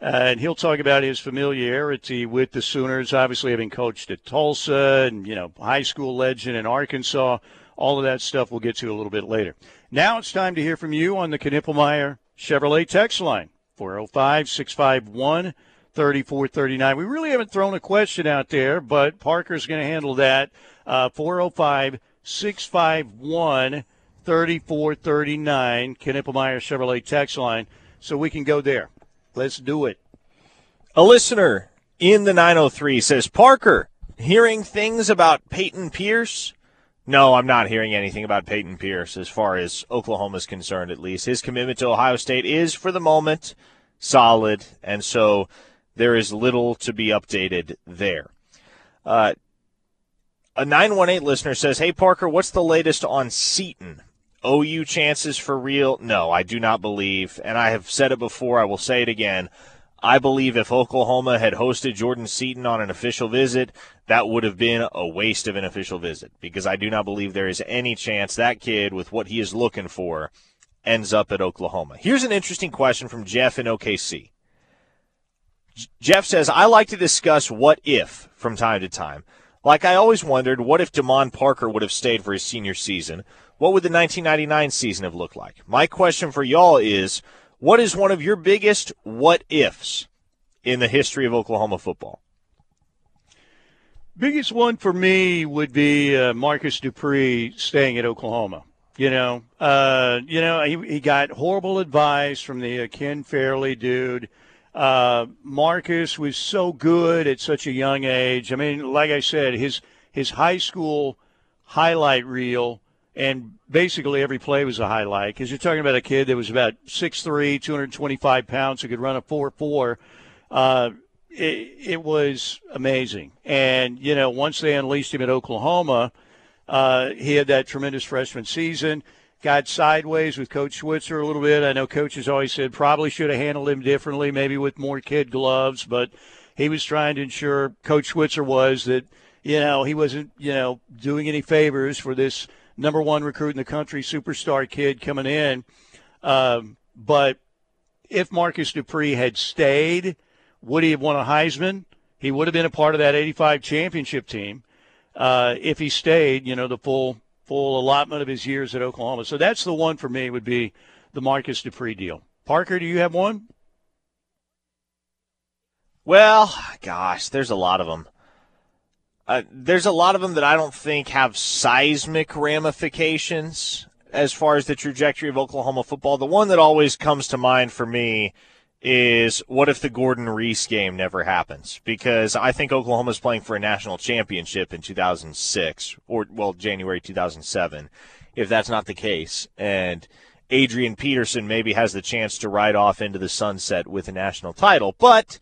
And he'll talk about his familiarity with the Sooners, obviously having coached at Tulsa and, you know, high school legend in Arkansas. All of that stuff we'll get to a little bit later. Now it's time to hear from you on the Knippelmeyer Chevrolet text line, 405 651 3439. We really haven't thrown a question out there, but Parker's going to handle that. Uh, 405 651 3439, Knippelmeyer Chevrolet text line, so we can go there. Let's do it. A listener in the 903 says, Parker, hearing things about Payton Pierce? No, I'm not hearing anything about Payton Pierce as far as Oklahoma's concerned, at least. His commitment to Ohio State is, for the moment, solid, and so there is little to be updated there. Uh, a 918 listener says, Hey, Parker, what's the latest on Seaton? OU chances for real? No, I do not believe, and I have said it before, I will say it again. I believe if Oklahoma had hosted Jordan Seaton on an official visit, that would have been a waste of an official visit because I do not believe there is any chance that kid, with what he is looking for, ends up at Oklahoma. Here's an interesting question from Jeff in OKC. Jeff says, I like to discuss what if from time to time. Like I always wondered, what if Demond Parker would have stayed for his senior season? what would the 1999 season have looked like? My question for y'all is what is one of your biggest what ifs in the history of Oklahoma football? Biggest one for me would be uh, Marcus Dupree staying at Oklahoma. You know, uh, you know, he, he got horrible advice from the uh, Ken Fairley dude. Uh, Marcus was so good at such a young age. I mean, like I said, his his high school highlight reel, and basically every play was a highlight because you're talking about a kid that was about 6'3", 225 pounds, who could run a 4'4". Uh, it, it was amazing. And, you know, once they unleashed him at Oklahoma, uh, he had that tremendous freshman season. Got sideways with Coach Switzer a little bit. I know coaches always said probably should have handled him differently, maybe with more kid gloves, but he was trying to ensure Coach Switzer was that, you know, he wasn't, you know, doing any favors for this number one recruit in the country, superstar kid coming in. Um, but if Marcus Dupree had stayed, would he have won a Heisman? He would have been a part of that 85 championship team uh, if he stayed, you know, the full full allotment of his years at Oklahoma. So that's the one for me would be the Marcus Dupree deal. Parker, do you have one? Well, gosh, there's a lot of them. Uh, there's a lot of them that I don't think have seismic ramifications as far as the trajectory of Oklahoma football. The one that always comes to mind for me is what if the Gordon Riese game never happens? Because I think Oklahoma's playing for a national championship in 2006 or well January 2007 if that's not the case and Adrian Peterson maybe has the chance to ride off into the sunset with a national title. But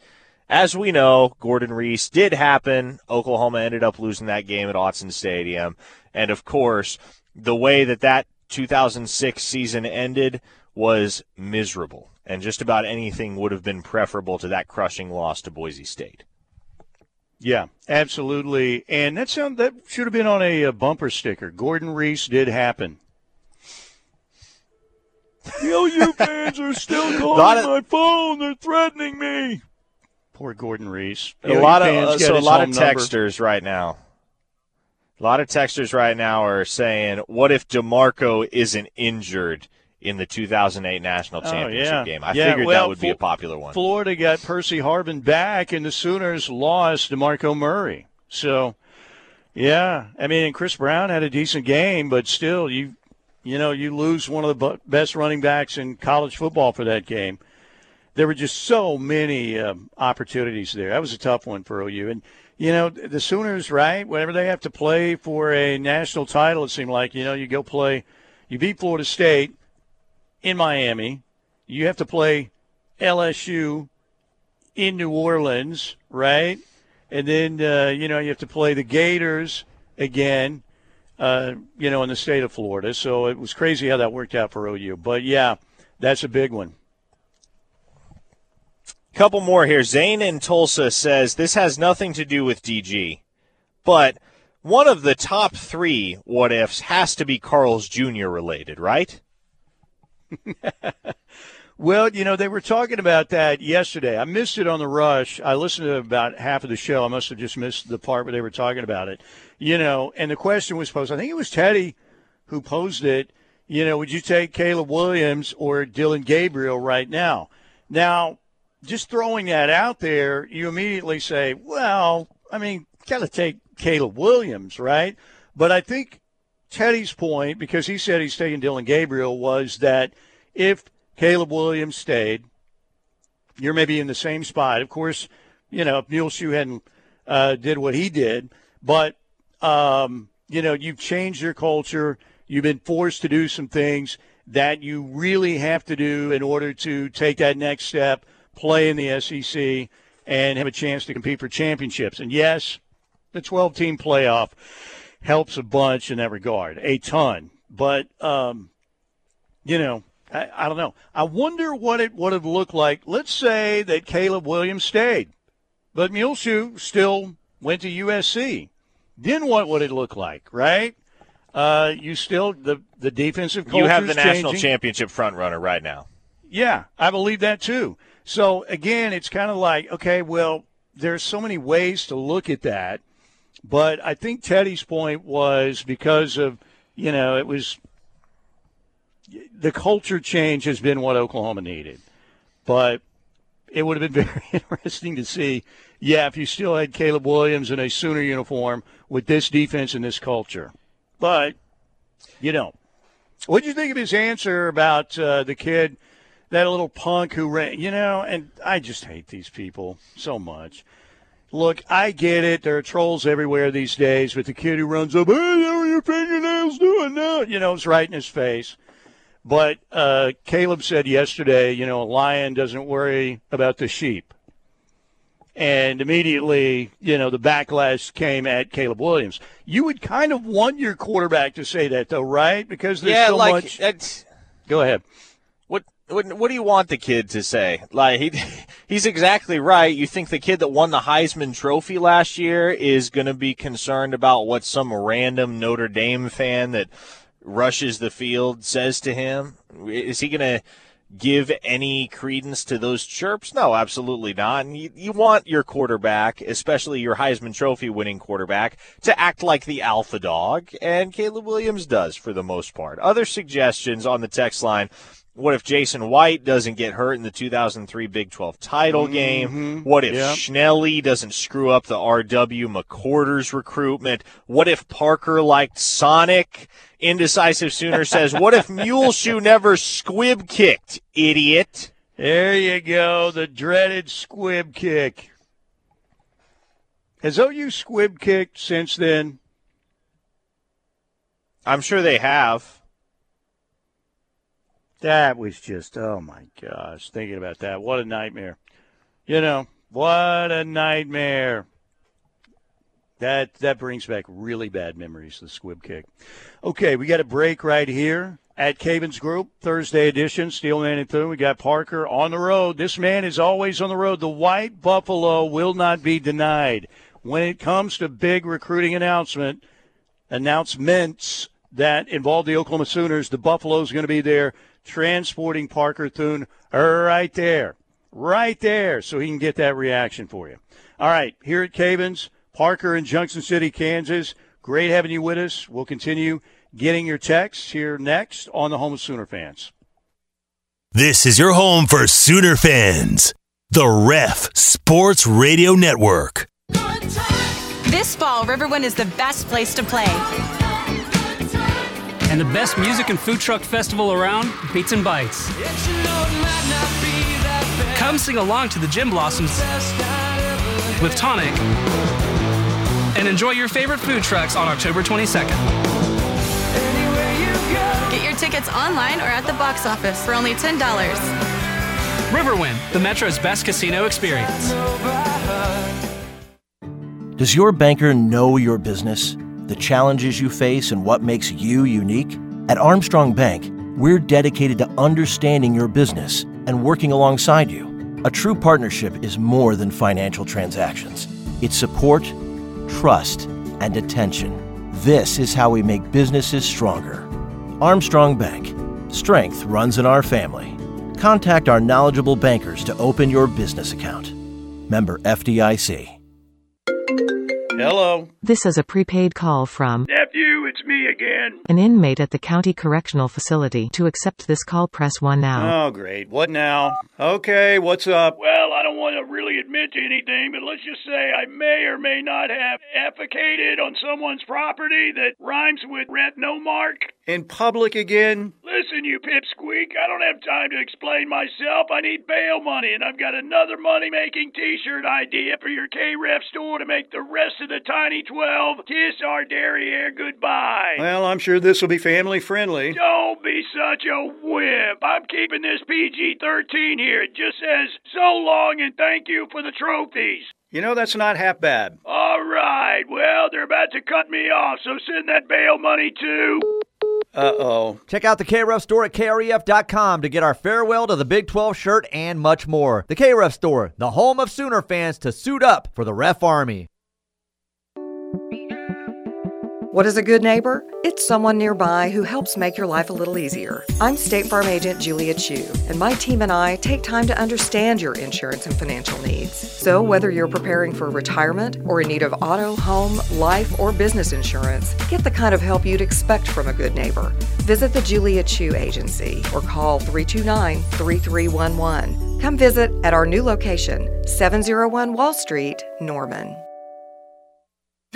as we know, Gordon Riese did happen. Oklahoma ended up losing that game at Autzen Stadium. And of course, the way that that 2006 season ended was miserable and just about anything would have been preferable to that crushing loss to Boise State. Yeah, absolutely. And that sound that should have been on a, a bumper sticker. Gordon Riese did happen. The OU fans are still [LAUGHS] calling of, my phone. They're threatening me. Poor Gordon Riese. A lot of uh, so a lot of texters number. right now. A lot of texters right now are saying, "What if Demarco isn't injured?" in the 2008 national championship oh, yeah. game. I yeah, figured well, that would be a popular one. Florida got Percy Harvin back, and the Sooners lost DeMarco Murray. So, yeah, I mean, and Chris Brown had a decent game, but still, you you know, you lose one of the best running backs in college football for that game. There were just so many um, opportunities there. That was a tough one for OU, and you know, the Sooners, right? Whenever they have to play for a national title, it seemed like you know you go play, you beat Florida State in Miami. You have to play LSU in New Orleans, right? And then, uh, you know, you have to play the Gators again, uh, you know, in the state of Florida. So it was crazy how that worked out for OU. But yeah, that's a big one. Couple more here. Zane in Tulsa says this has nothing to do with DG, but one of the top three what ifs has to be Carl's Jr. related, right? [LAUGHS] well, you know, they were talking about that yesterday. I missed it on the rush. I listened to about half of the show. I must have just missed the part where they were talking about it. You know, and the question was posed. I think it was Teddy who posed it. You know, would you take Caleb Williams or Dillon Gabriel right now? Now, just throwing that out there, you immediately say, well, I mean, got to take Caleb Williams, right? But I think Teddy's point, because he said he's taking Dillon Gabriel, was that if Caleb Williams stayed, you're maybe in the same spot. Of course, you know, if Muleshoe hadn't uh, did what he did, but um, you know, you've changed your culture. You've been forced to do some things that you really have to do in order to take that next step, play in the SEC, and have a chance to compete for championships. And yes, the 12 team playoff helps a bunch in that regard, a ton. But um, you know, I, I, don't know. I wonder what it would have looked like. Let's say that Caleb Williams stayed, but Muleshoe still went to USC. Then what would it look like, right? Uh, you still the the defensive. You have the national changing. championship front runner right now. Yeah, I believe that too. So again, it's kind of like okay, well, there's so many ways to look at that. But I think Teddy's point was because of, you know, it was the culture change has been what Oklahoma needed. But it would have been [LAUGHS] very interesting to see, yeah, if you still had Caleb Williams in a Sooner uniform with this defense and this culture. But you don't. What did you think of his answer about uh, the kid, that little punk who ran? You know, and I just hate these people so much. Look, I get it. There are trolls everywhere these days with the kid who runs up, hey, how are your fingernails doing now? You know, it's right in his face. But uh, Caleb said yesterday, you know, a lion doesn't worry about the sheep. And immediately, you know, the backlash came at Caleb Williams. You would kind of want your quarterback to say that, though, right? Because there's yeah, so like much. Go ahead. What, do you want the kid to say? Like he [LAUGHS] he's exactly right. You think the kid that won the Heisman Trophy last year is going to be concerned about what some random Notre Dame fan that rushes the field says to him? Is he going to give any credence to those chirps? No, absolutely not. And you, you want your quarterback, especially your Heisman Trophy winning quarterback, to act like the alpha dog, and Caleb Williams does for the most part. Other suggestions on the text line. What if Jason White doesn't get hurt in the 2003 Big 12 title game? Mm-hmm. What if Yep. Schnelly doesn't screw up the R.W. McQuarters recruitment? What if Parker liked Sonic? Indecisive Sooner says, What if Muleshoe never squib kicked, idiot? There you go, the dreaded squib kick. Has OU squib kicked since then? I'm sure they have. That was just, oh my gosh, thinking about that. What a nightmare. You know, what a nightmare. That that brings back really bad memories, the squib kick. Okay, we got a break right here at Cavens Group, Thursday edition, Steelman and Thune. We got Parker on the road. This man is always on the road. The White Buffalo will not be denied. When it comes to big recruiting announcement, announcements that involve the Oklahoma Sooners, the Buffalo's going to be there transporting Parker Thune right there. Right there, so he can get that reaction for you. All right, here at Cavens, Parker in Junction City, Kansas. Great having you with us. We'll continue getting your texts here next on the Home of Sooner Fans. This is your home for Sooner fans. The Ref Sports Radio Network. This fall, Riverwind is the best place to play. And the best music and food truck festival around, Beats and Bites. Come sing along to the Gin Blossoms with Tonic and enjoy your favorite food trucks on October 22nd. Get your tickets online or at the box office for only $10. Riverwind, the Metro's best casino experience. Does your banker know your business, the challenges you face, and what makes you unique? At Armstrong Bank, we're dedicated to understanding your business and working alongside you. A true partnership is more than financial transactions, it's support, trust, and attention. This is how we make businesses stronger. Armstrong Bank. Strength runs in our family. Contact our knowledgeable bankers to open your business account. Member FDIC. Hello. This is a prepaid call from Nephew, it's me again. an inmate at the county correctional facility. To accept this call, press 1 now. Oh, great. What now? Okay, what's up? Well, I don't want to really admit to anything, but let's just say I may or may not have defecated on someone's property that rhymes with red no mark. In public again? Listen, you pipsqueak, I don't have time to explain myself. I need bail money, and I've got another money making t shirt idea for your K Ref store to make the rest of the Tiny 12 kiss our derriere goodbye. Well, I'm sure this will be family friendly. Don't be such a wimp. I'm keeping this PG 13 here. It just says so long and thank you for the trophies. You know, that's not half bad. All right, well, they're about to cut me off, so send that bail money too. Uh oh. Check out the KREF store at KREF.com to get our farewell to the Big 12 shirt and much more. The KREF store, the home of Sooner fans to suit up for the Ref Army. What is a good neighbor? It's someone nearby who helps make your life a little easier. I'm State Farm Agent Julia Chu, and my team and I take time to understand your insurance and financial needs. So, whether you're preparing for retirement or in need of auto, home, life, or business insurance, get the kind of help you'd expect from a good neighbor. Visit the Julia Chu Agency or call 329 3311. Come visit at our new location, 701 Wall Street, Norman.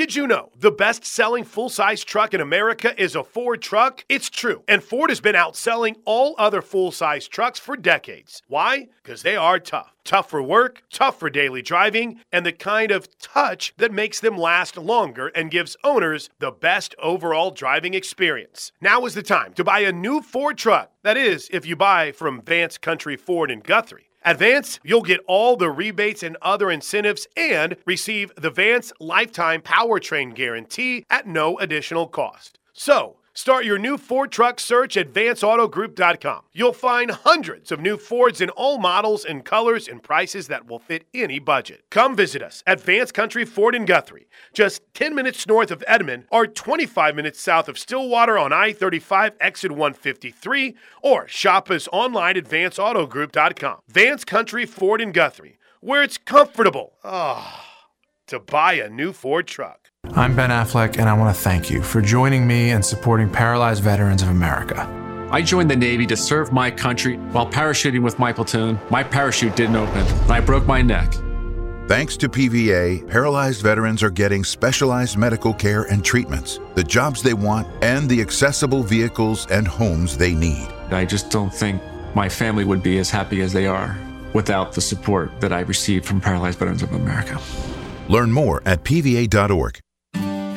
Did you know the best selling full size truck in America is a Ford truck? It's true. And Ford has been outselling all other full size trucks for decades. Why? Because they are tough. Tough for work, tough for daily driving, and the kind of touch that makes them last longer and gives owners the best overall driving experience. Now is the time to buy a new Ford truck. That is, if you buy from Vance Country Ford in Guthrie. At Vance, you'll get all the rebates and other incentives and receive the Vance Lifetime Powertrain Guarantee at no additional cost. So, Start your new Ford truck search at vanceautogroup.com. You'll find hundreds of new Fords in all models and colors and prices that will fit any budget. Come visit us at Vance Country Ford in Guthrie, just 10 minutes north of Edmond or 25 minutes south of Stillwater on I 35 exit 153, or shop us online at vanceautogroup.com. Vance Country Ford in Guthrie, where it's comfortable ah, to buy a new Ford truck. I'm Ben Affleck, and I want to thank you for joining me and supporting Paralyzed Veterans of America. I joined the Navy to serve my country. While parachuting with my platoon, my parachute didn't open, and I broke my neck. Thanks to PVA, paralyzed veterans are getting specialized medical care and treatments, the jobs they want, and the accessible vehicles and homes they need. I just don't think my family would be as happy as they are without the support that I received from Paralyzed Veterans of America. Learn more at PVA.org.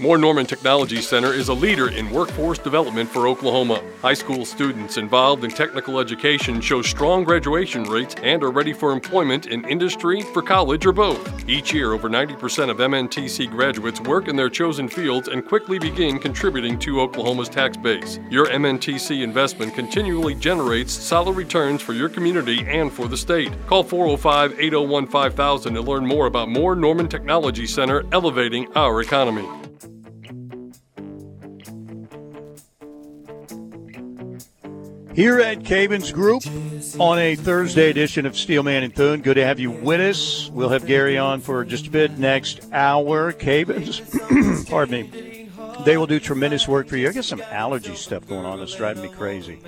Moore Norman Technology Center is a leader in workforce development for Oklahoma. High school students involved in technical education show strong graduation rates and are ready for employment in industry, for college, or both. Each year, over 90% of MNTC graduates work in their chosen fields and quickly begin contributing to Oklahoma's tax base. Your MNTC investment continually generates solid returns for your community and for the state. Call 405 801 5000 to learn more about Moore Norman Technology Center elevating our economy. Here at Cavens Group on a Thursday edition of Steelman and Thune. Good to have you with us. We'll have Gary on for just a bit next hour. Cavens, [CLEARS THROAT] pardon me, they will do tremendous work for you. I got some allergy stuff going on that's driving me crazy.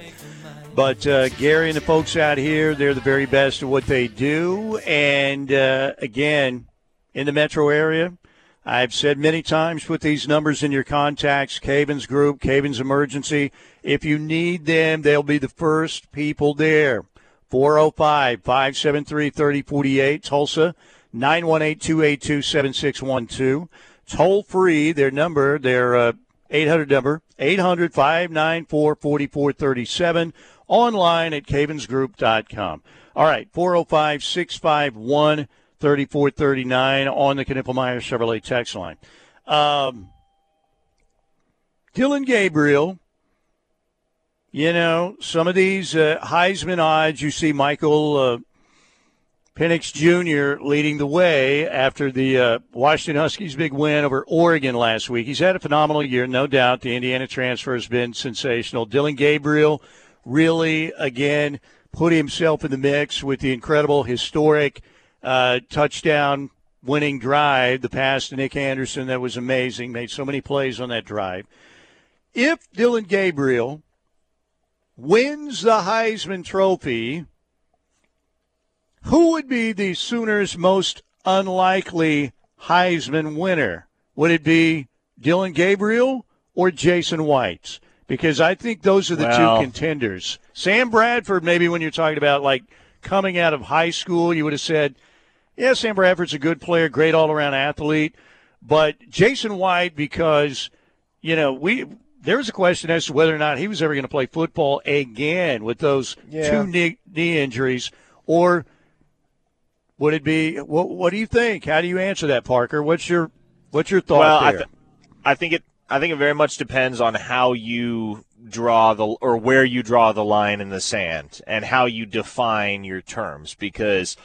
But uh, Gary and the folks out here, they're the very best at what they do. And uh, again, in the metro area, I've said many times, put these numbers in your contacts, Cavens Group, Cavens Emergency. If you need them, they'll be the first people there. 405 573 3048, Tulsa, 918 282 7612. Toll free, their number, their uh, 800 number, 800 594 4437, online at cavensgroup.com. All right, 405 651 3439 on the Knippelmeyer Chevrolet text line. Um, Dillon Gabriel, you know, some of these uh, Heisman odds, you see Michael uh, Penix Jr. leading the way after the uh, Washington Huskies' big win over Oregon last week. He's had a phenomenal year, no doubt. The Indiana transfer has been sensational. Dillon Gabriel really, again, put himself in the mix with the incredible, historic – uh, touchdown winning drive, the pass to Nic Anderson that was amazing, made so many plays on that drive. If Dillon Gabriel wins the Heisman Trophy, who would be the Sooners' most unlikely Heisman winner? Would it be Dillon Gabriel or Jason White? Because I think those are the well, two contenders. Sam Bradford, maybe when you're talking about like coming out of high school, you would have said – yeah, Sam Bradford's a good player, great all around athlete. But Jason White, because, you know, we there was a question as to whether or not he was ever going to play football again with those yeah. two knee, knee injuries, or would it be? What, what do you think? How do you answer that, Parker? What's your what's your thought well, there? I, th- I think it. I think it very much depends on how you draw the or where you draw the line in the sand and how you define your terms because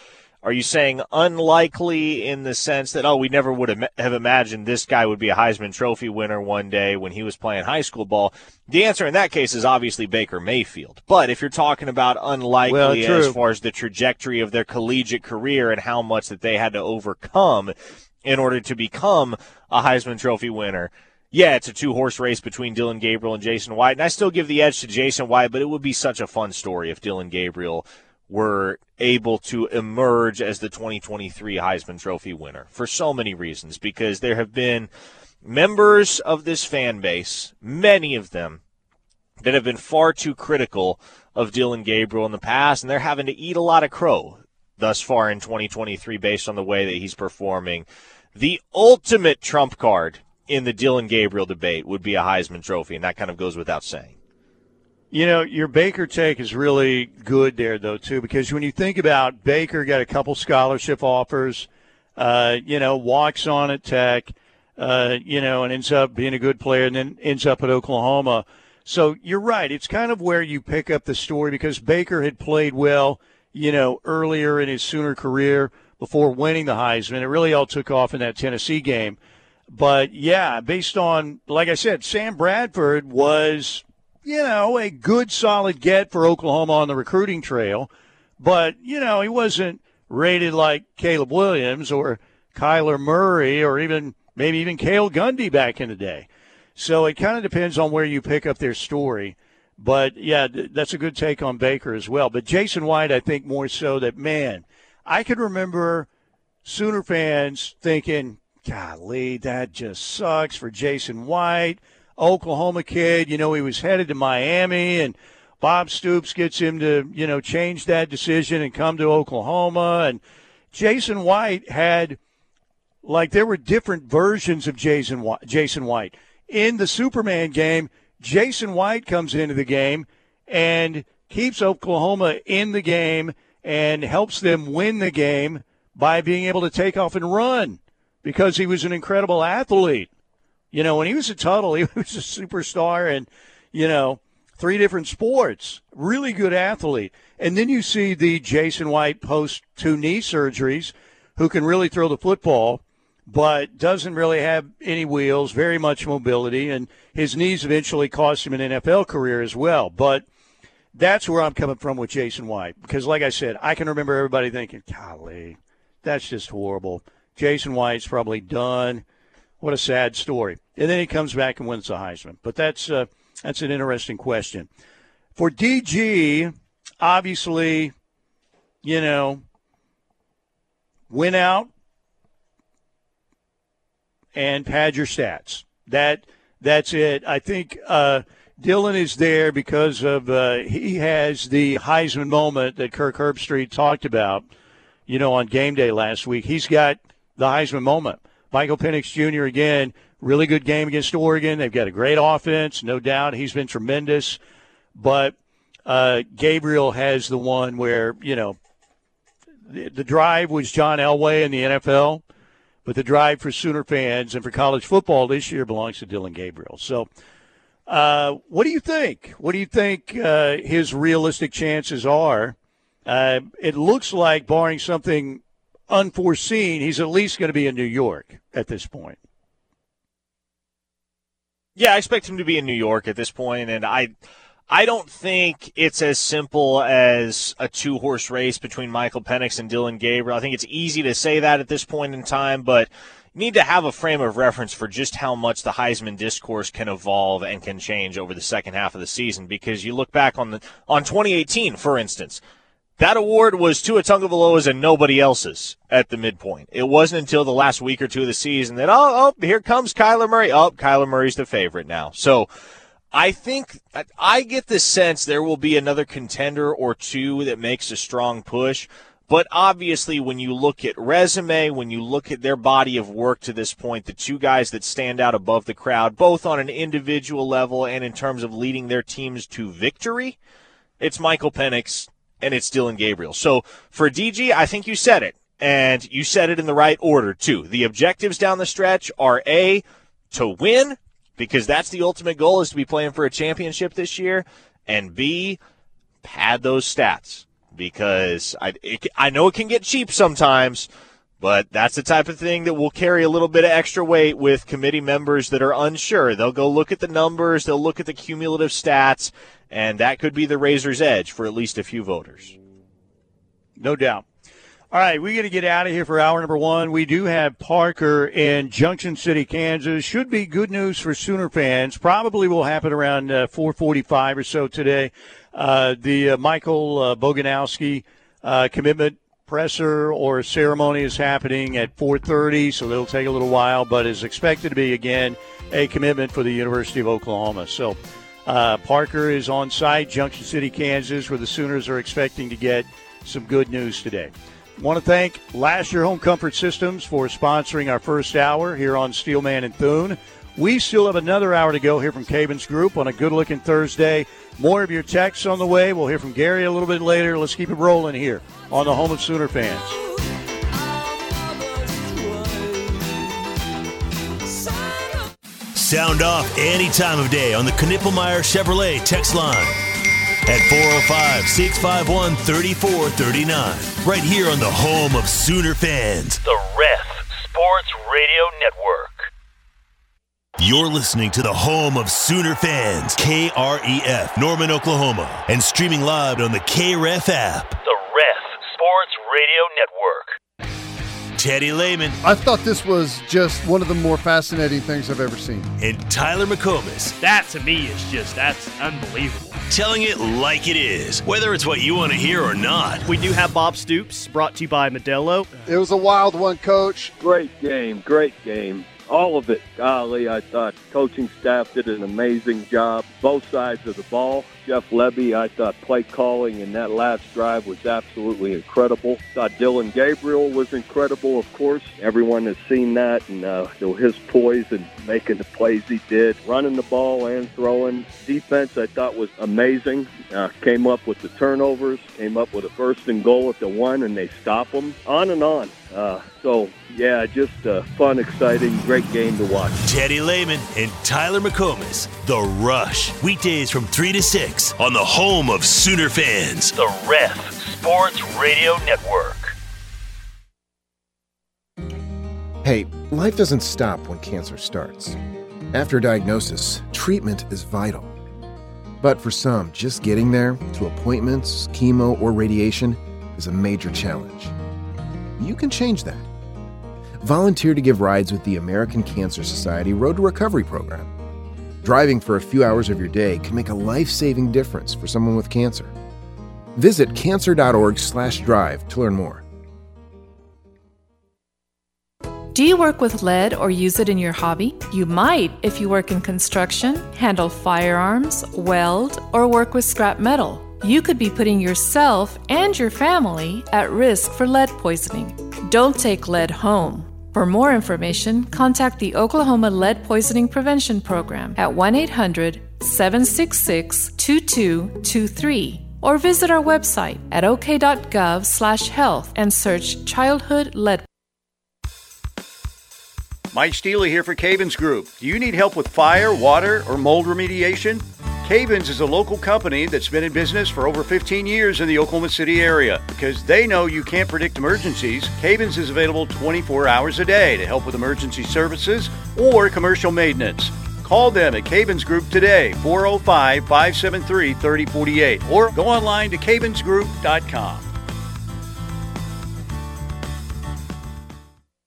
Are you saying unlikely in the sense that, oh, we never would have imagined this guy would be a Heisman Trophy winner one day when he was playing high school ball? The answer in that case is obviously Baker Mayfield. But if you're talking about unlikely well, as far as the trajectory of their collegiate career and how much that they had to overcome in order to become a Heisman Trophy winner, yeah, it's a two horse race between Dillon Gabriel and Jason White. And I still give the edge to Jason White, but it would be such a fun story if Dillon Gabriel were able to emerge as the 2023 Heisman Trophy winner for so many reasons. Because there have been members of this fan base, many of them, that have been far too critical of Dillon Gabriel in the past, and they're having to eat a lot of crow thus far in 2023 based on the way that he's performing. The ultimate trump card in the Dillon Gabriel debate would be a Heisman Trophy, and that kind of goes without saying. You know, your Baker take is really good there, though, too, because when you think about Baker got a couple scholarship offers, uh, you know, walks on at Tech, uh, you know, and ends up being a good player and then ends up at Oklahoma. So you're right. It's kind of where you pick up the story because Baker had played well, you know, earlier in his Sooner career before winning the Heisman. It really all took off in that Tennessee game. But yeah, based on, like I said, Sam Bradford was you know, a good solid get for Oklahoma on the recruiting trail. But, you know, he wasn't rated like Caleb Williams or Kyler Murray or even maybe even Cale Gundy back in the day. So it kind of depends on where you pick up their story. But yeah, that's a good take on Baker as well. But Jason White, I think more so that, man, I could remember Sooner fans thinking, golly, that just sucks for Jason White. Oklahoma kid. You know, he was headed to Miami, and Bob Stoops gets him to, you know, change that decision and come to Oklahoma. And Jason White had, like, there were different versions of Jason White. Jason White. In the Superman game, Jason White comes into the game and keeps Oklahoma in the game and helps them win the game by being able to take off and run because he was an incredible athlete. You know, when he was a Tuttle, [LAUGHS] he was a superstar and, you know, three different sports. Really good athlete. And then you see the Jason White post two knee surgeries who can really throw the football, but doesn't really have any wheels, very much mobility, and his knees eventually cost him an NFL career as well. But that's where I'm coming from with Jason White. Because, like I said, I can remember everybody thinking, golly, that's just horrible. Jason White's probably done. What a sad story. And then he comes back and wins the Heisman. But that's uh, that's an interesting question. For DG, obviously, you know, win out and pad your stats. That that's it. I think uh, Dillon is there because of uh, he has the Heisman moment that Kirk Herbstreit talked about. You know, on game day last week, he's got the Heisman moment. Michael Penix Jr. again, really good game against Oregon. They've got a great offense, no doubt. He's been tremendous, but uh, Gabriel has the one where you know the, drive was John Elway in the NFL, but the drive for Sooner fans and for college football this year belongs to Dillon Gabriel. So. Uh, what do you think? What do you think uh, his realistic chances are? Uh, it looks like, barring something unforeseen, he's at least going to be in New York at this point. Yeah, I expect him to be in New York at this point, and I. I don't think it's as simple as a two horse race between Michael Penix and Dillon Gabriel. I think it's easy to say that at this point in time, but you need to have a frame of reference for just how much the Heisman discourse can evolve and can change over the second half of the season. Because you look back on the on 2018, for instance, that award was Tua Tagovailoa's and nobody else's at the midpoint. It wasn't until the last week or two of the season that, oh, oh, here comes Kyler Murray. Oh, Kyler Murray's the favorite now. So I think I get the sense there will be another contender or two that makes a strong push. But obviously, when you look at resume, when you look at their body of work to this point, the two guys that stand out above the crowd, both on an individual level and in terms of leading their teams to victory, it's Michael Penix and it's Dillon Gabriel. So for DG, I think you said it, and you said it in the right order too. The objectives down the stretch are a to win because that's the ultimate goal is to be playing for a championship this year, and b pad those stats. because I it, I know it can get cheap sometimes, but that's the type of thing that will carry a little bit of extra weight with committee members that are unsure. They'll go look at the numbers, they'll look at the cumulative stats, and that could be the razor's edge for at least a few voters. No doubt. All right, we got to get out of here for hour number one. We do have Parker in Junction City, Kansas. Should be good news for Sooner fans. Probably will happen around uh, 4:45 or so today. Uh, the uh, Michael uh, Boganowski uh, commitment presser or ceremony is happening at 4:30, so it'll take a little while, but is expected to be again a commitment for the University of Oklahoma. So. Uh, Parker is on site, Junction City, Kansas, where the Sooners are expecting to get some good news today. Want to thank Lasher Home Comfort Systems for sponsoring our first hour here on Steelman and Thune. We still have another hour to go here from Cavens Group on a good looking Thursday. More of your texts on the way. We'll hear from Gary a little bit later. Let's keep it rolling here on the home of Sooner fans. Sound off any time of day on the Knippelmeyer Chevrolet text line at 405 651 3439. Right here on the home of Sooner fans. The Ref Sports Radio Network. You're listening to the home of Sooner fans, KREF, Norman, Oklahoma, and streaming live on the KREF app. The Ref Sports Radio Network. Teddy Lehman. I thought this was just one of the more fascinating things I've ever seen. And Tyler McComas. That to me is just, that's unbelievable. Telling it like it is, whether it's what you want to hear or not. We do have Bob Stoops, brought to you by Modelo. It was a wild one, coach. Great game, great game all of it. Golly, I thought coaching staff did an amazing job, both sides of the ball. Jeff Lebby, I thought play calling in that last drive was absolutely incredible. Thought Dillon Gabriel was incredible, of course. Everyone has seen that and uh, his poise and making the plays he did, running the ball and throwing. Defense, I thought was amazing. Uh, came up with the turnovers, came up with a first and goal at the one, and they stop them. On and on. Uh, so, yeah, just a fun, exciting, great game to watch. Teddy Lehman and Tyler McComas, The Rush. Weekdays from 3 to 6 on the home of Sooner fans. The Ref Sports Radio Network. Hey, life doesn't stop when cancer starts. After diagnosis, treatment is vital. But for some, just getting there to appointments, chemo, or radiation is a major challenge. You can change that. Volunteer to give rides with the American Cancer Society Road to Recovery program. Driving for a few hours of your day can make a life-saving difference for someone with cancer. Visit cancer.org/drive to learn more. Do you work with lead or use it in your hobby? You might if you work in construction, handle firearms, weld, or work with scrap metal. You could be putting yourself and your family at risk for lead poisoning. Don't take lead home. For more information, contact the Oklahoma Lead Poisoning Prevention Program at 1 800 766 2223 or visit our website at ok.gov slash health and search childhood lead Mike Steely here for Cavens Group. Do you need help with fire, water, or mold remediation? Cavens is a local company that's been in business for over 15 years in the Oklahoma City area. Because they know you can't predict emergencies, Cavens is available 24 hours a day to help with emergency services or commercial maintenance. Call them at Cavens Group today, 405 573 3048, or go online to cavensgroup.com.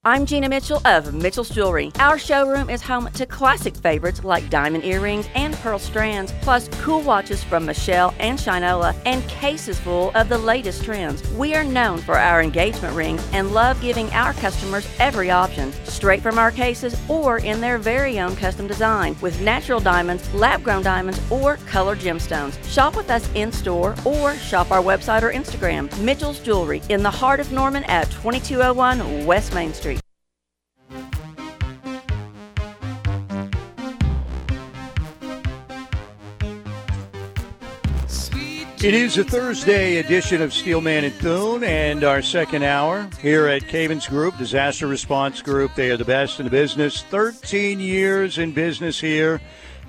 I'm Gina Mitchell of Mitchell's Jewelry. Our showroom is home to classic favorites like diamond earrings and pearl strands, plus cool watches from Michelle and Shinola, and cases full of the latest trends. We are known for our engagement rings and love giving our customers every option, straight from our cases or in their very own custom design, with natural diamonds, lab grown diamonds, or colored gemstones. Shop with us in store or shop our website or Instagram. Mitchell's Jewelry in the heart of Norman at 2201 West Main Street. It is a Thursday edition of Steelman and Thune, and our second hour here at Cavens Group, Disaster Response Group. They are the best in the business. 13 years in business here,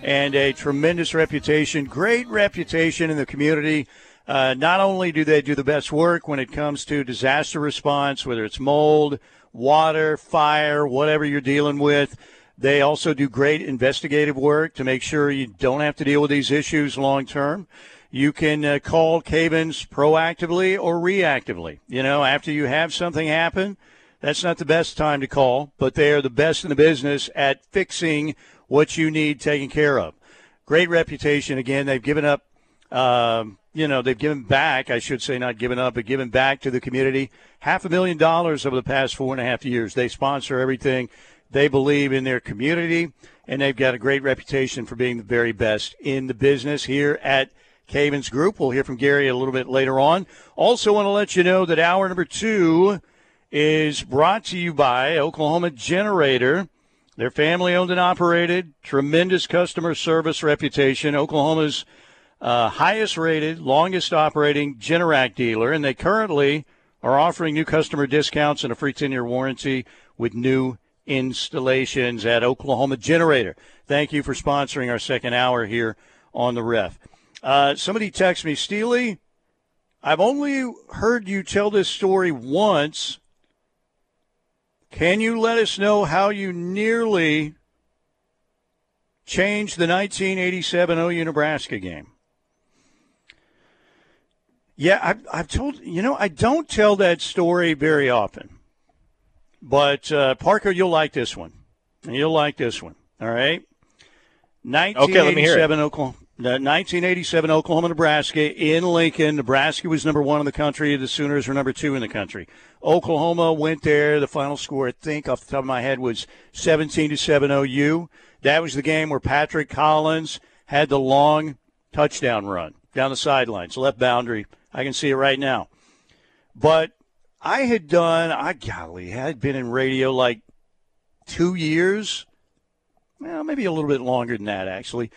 and a tremendous reputation, great reputation in the community. Uh, not only do they do the best work when it comes to disaster response, whether it's mold, water, fire, whatever you're dealing with, they also do great investigative work to make sure you don't have to deal with these issues long term. You can uh, call Cavens proactively or reactively. You know, after you have something happen, that's not the best time to call, but they are the best in the business at fixing what you need taken care of. Great reputation. Again, they've given up, um, you know, they've given back, I should say, not given up, but given back to the community. Half a million dollars over the past four and a half years. They sponsor everything. They believe in their community, and they've got a great reputation for being the very best in the business here at Cavens Group. We'll hear from Gary a little bit later on. Also, want to let you know that hour number two is brought to you by Oklahoma Generator. They're family owned and operated, tremendous customer service reputation. Oklahoma's uh, highest rated, longest operating Generac dealer, and they currently are offering new customer discounts and a free 10 year warranty with new installations at Oklahoma Generator. Thank you for sponsoring our second hour here on the ref. Uh, somebody texted me, Steely, I've only heard you tell this story once. Can you let us know how you nearly changed the 1987 OU Nebraska game? Yeah, I've, I've told, you know, I don't tell that story very often. But, uh, Parker, you'll like this one. You'll like this one. All right. 1987 okay, Oklahoma. 1987 Oklahoma, Nebraska in Lincoln. Nebraska was number one in the country. The Sooners were number two in the country. Oklahoma went there. The final score, I think, off the top of my head, was 17 to 7 OU. That was the game where Patrick Collins had the long touchdown run down the sidelines, left boundary. I can see it right now. But I had done, I golly, I had been in radio like two years, well, maybe a little bit longer than that, actually.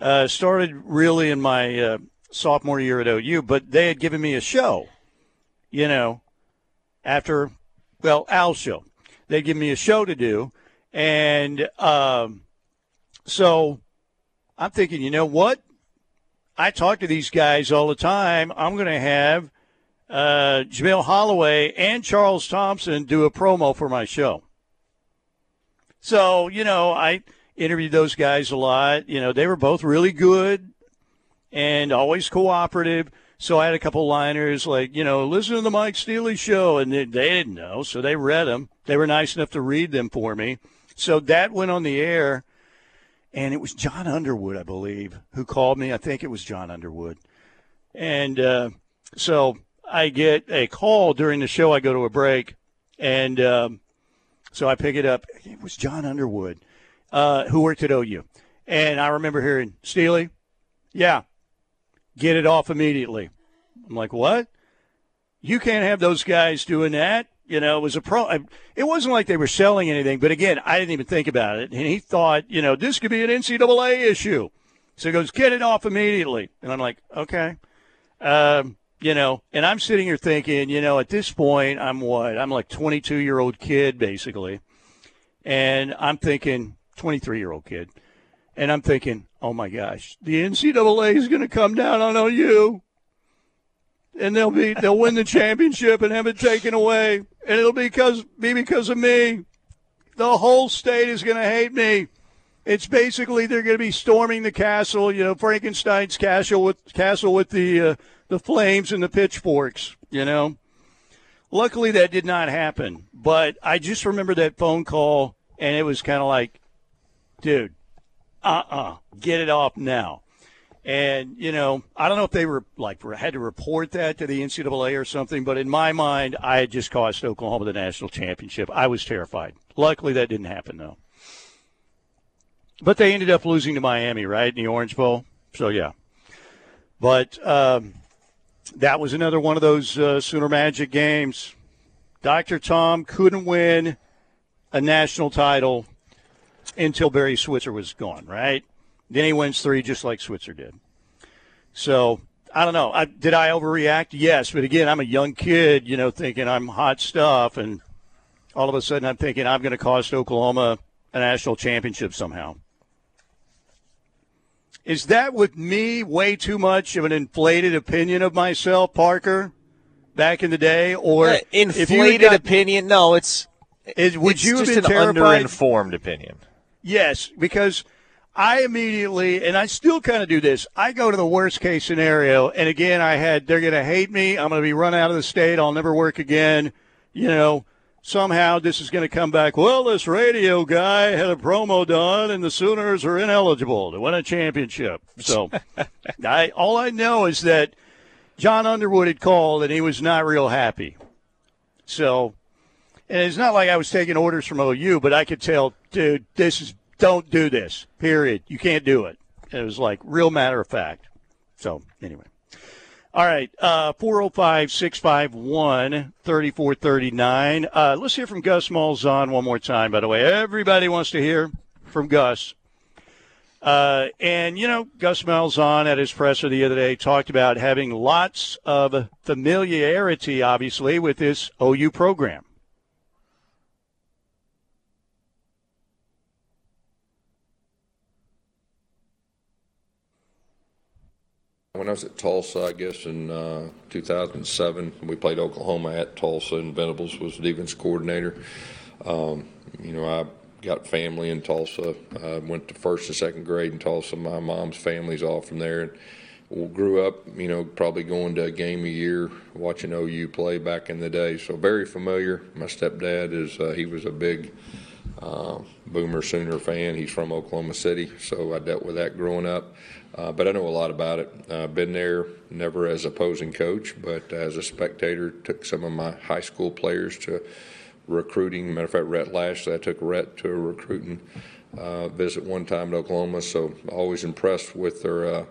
Uh, started really in my uh, sophomore year at OU, but they had given me a show, you know, after, well, Al's show. They'd given me a show to do. And um, so I'm thinking, you know what? I talk to these guys all the time. I'm going to have uh, Jamelle Holieway and Charles Thompson do a promo for my show. So, you know, I interviewed those guys a lot. You know, they were both really good and always cooperative. So I had a couple liners like, you know, listen to the Mike Steely show. And they, they didn't know. So they read them. They were nice enough to read them for me. So that went on the air. And it was John Underwood, I believe, who called me. I think it was John Underwood. And uh, so I get a call during the show. I go to a break. And um, so I pick it up. It was John Underwood uh, who worked at OU. And I remember hearing, Steely, yeah, get it off immediately. I'm like, what? You can't have those guys doing that. You know, it was a pro. It wasn't like they were selling anything, but again, I didn't even think about it. And he thought, you know, this could be an NCAA issue. So he goes, get it off immediately. And I'm like, okay. Um, you know, and I'm sitting here thinking, you know, at this point, I'm what? I'm like 22 year old kid, basically. And I'm thinking, 23 year old kid. And I'm thinking, oh my gosh, the NCAA is going to come down on OU, and they'll be they'll win the championship and have it taken away, and it'll be because be because of me. The whole state is going to hate me. It's basically they're going to be storming the castle, you know, Frankenstein's castle with castle with the uh, the flames and the pitchforks, you know. Luckily, that did not happen, but I just remember that phone call, and it was kind of like, dude, uh uh, get it off now. And, you know, I don't know if they were like had to report that to the NCAA or something, but in my mind, I had just cost Oklahoma the national championship. I was terrified. Luckily, that didn't happen, though. But they ended up losing to Miami, right, in the Orange Bowl. So, yeah. But um, that was another one of those uh, Sooner Magic games. Dr. Tom couldn't win a national title until Barry Switzer was gone, right? Then he wins three just like Switzer did. So I don't know. I, did I overreact? Yes, but again, I'm a young kid, you know, thinking I'm hot stuff, and all of a sudden I'm thinking I'm going to cost Oklahoma a national championship somehow. Is that with me way too much of an inflated opinion of myself, Parker, back in the day, or uh, inflated got, opinion? No, it's. Is, would it's you just have been an terrified? underinformed opinion? Yes, because I immediately, and I still kind of do this. I go to the worst case scenario, and again, I had they're going to hate me. I'm going to be run out of the state. I'll never work again. You know, somehow this is going to come back. Well, this radio guy had a promo done, and the Sooners are ineligible to win a championship. So, [LAUGHS] I all I know is that John Underwood had called, and he was not real happy. So, and it's not like I was taking orders from OU, but I could tell, dude, this is don't do this. Period. You can't do it. It was like real matter of fact. So anyway. All right, uh, 405 651 3439. Uh, let's hear from Gus Malzahn one more time, by the way. Everybody wants to hear from Gus. Uh, and, you know, Gus Malzahn at his presser the other day talked about having lots of familiarity, obviously, with this OU program. When I was at Tulsa, I guess in uh, 2007, we played Oklahoma at Tulsa, and Venables was the defense coordinator. Um, you know, I got family in Tulsa. I went to first and second grade in Tulsa. My mom's family's all from there. And grew up, you know, probably going to a game a year, watching OU play back in the day. So very familiar. My stepdad is uh, he was a big uh, Boomer Sooner fan. He's from Oklahoma City, so I dealt with that growing up. Uh, but I know a lot about it. Uh, been there never as opposing coach, but as a spectator. Took some of my high school players to recruiting. Matter of fact, Rhett Lashlee, I took Rhett to a recruiting uh, visit one time to Oklahoma. So always impressed with their uh,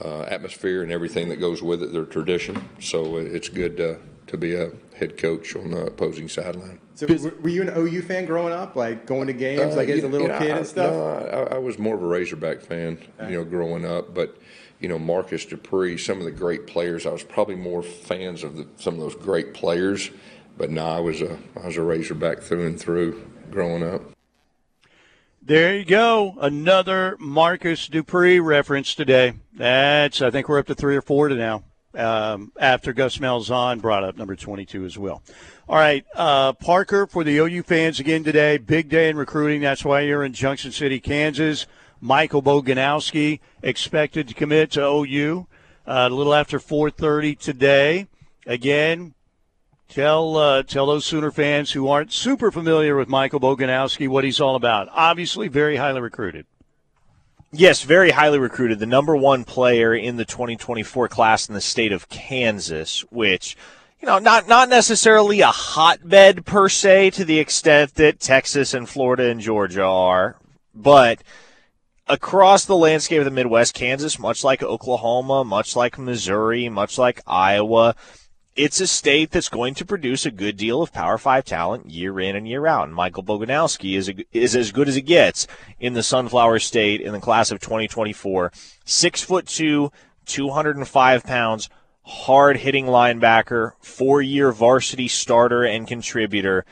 uh, atmosphere and everything that goes with it, their tradition. So it's good to, to be a head coach on the opposing sideline. So were you an OU fan growing up, like going to games, uh, like as a little you know, kid and stuff? No, I, I, was more of a Razorback fan, okay. you know, growing up. But you know, Marcus Dupree, some of the great players. I was probably more fans of the, some of those great players. But no, I was a I was a Razorback through and through growing up. There you go. Another Marcus Dupree reference today. That's I think we're up to three or four to now. Um, after Gus Malzahn brought up number 22 as well. All right, uh, Parker, for the OU fans again today, big day in recruiting. That's why you're in Junction City, Kansas. Michael Boganowski expected to commit to OU uh, a little after 4:30 today. Again, tell uh, tell those Sooner fans who aren't super familiar with Michael Boganowski what he's all about. Obviously, very highly recruited. Yes, very highly recruited. The number one player in the 2024 class in the state of Kansas, which you know, not not necessarily a hotbed per se to the extent that Texas and Florida and Georgia are, but across the landscape of the Midwest, Kansas, much like Oklahoma, much like Missouri, much like Iowa, it's a state that's going to produce a good deal of Power Five talent year in and year out. And Michael Boganowski is a, is as good as it gets in the Sunflower State in the class of 2024. Six foot two, 205 pounds hard hitting linebacker, four year varsity starter and contributor.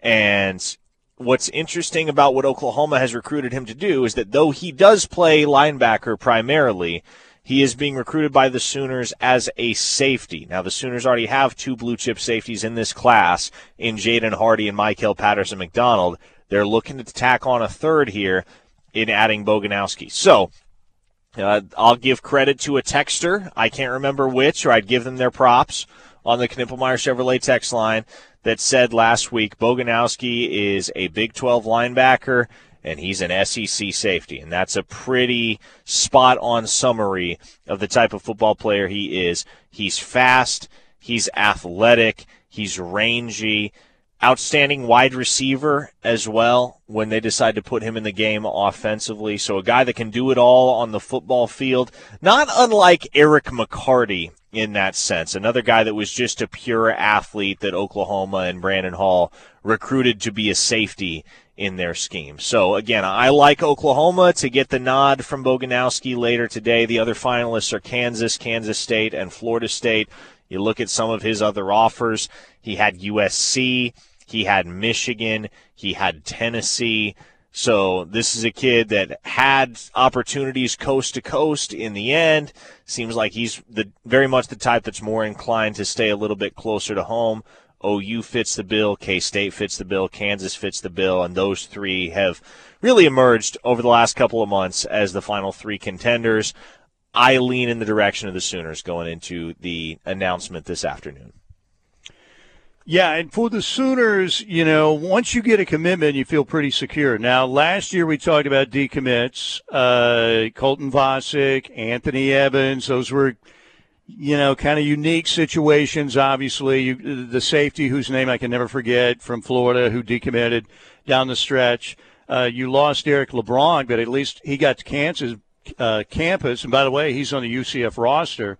And what's interesting about what Oklahoma has recruited him to do is that though he does play linebacker primarily, he is being recruited by the Sooners as a safety. Now, the Sooners already have two blue chip safeties in this class in Jaydan Hardy and Michael Patterson McDonald. They're looking to tack on a third here in adding Boganowski. So, uh, I'll give credit to a texter. I can't remember which, or I'd give them their props on the Knippelmeyer Chevrolet text line that said last week Boganowski is a Big 12 linebacker and he's an SEC safety. And that's a pretty spot on summary of the type of football player he is. He's fast, he's athletic, he's rangy outstanding wide receiver as well when they decide to put him in the game offensively. So a guy that can do it all on the football field, not unlike Eric McCarty in that sense. Another guy that was just a pure athlete that Oklahoma and Brandon Hall recruited to be a safety in their scheme. So again, I like Oklahoma to get the nod from Boganowski later today. The other finalists are Kansas, Kansas State, and Florida State. You look at some of his other offers. He had USC. He had Michigan. He had Tennessee. So this is a kid that had opportunities coast to coast in the end. Seems like he's the very much the type that's more inclined to stay a little bit closer to home. OU fits the bill, K State fits the bill, Kansas fits the bill, and those three have really emerged over the last couple of months as the final three contenders. I lean in the direction of the Sooners going into the announcement this afternoon. Yeah, and for the Sooners, you know, once you get a commitment, you feel pretty secure. Now, last year we talked about decommits, uh, Colton Vasek, Anthony Evans. Those were, you know, kind of unique situations. Obviously, you, the safety whose name I can never forget from Florida who decommitted down the stretch. Uh, you lost Eric LeBron, but at least he got to Kansas uh, campus. And by the way, he's on the UCF roster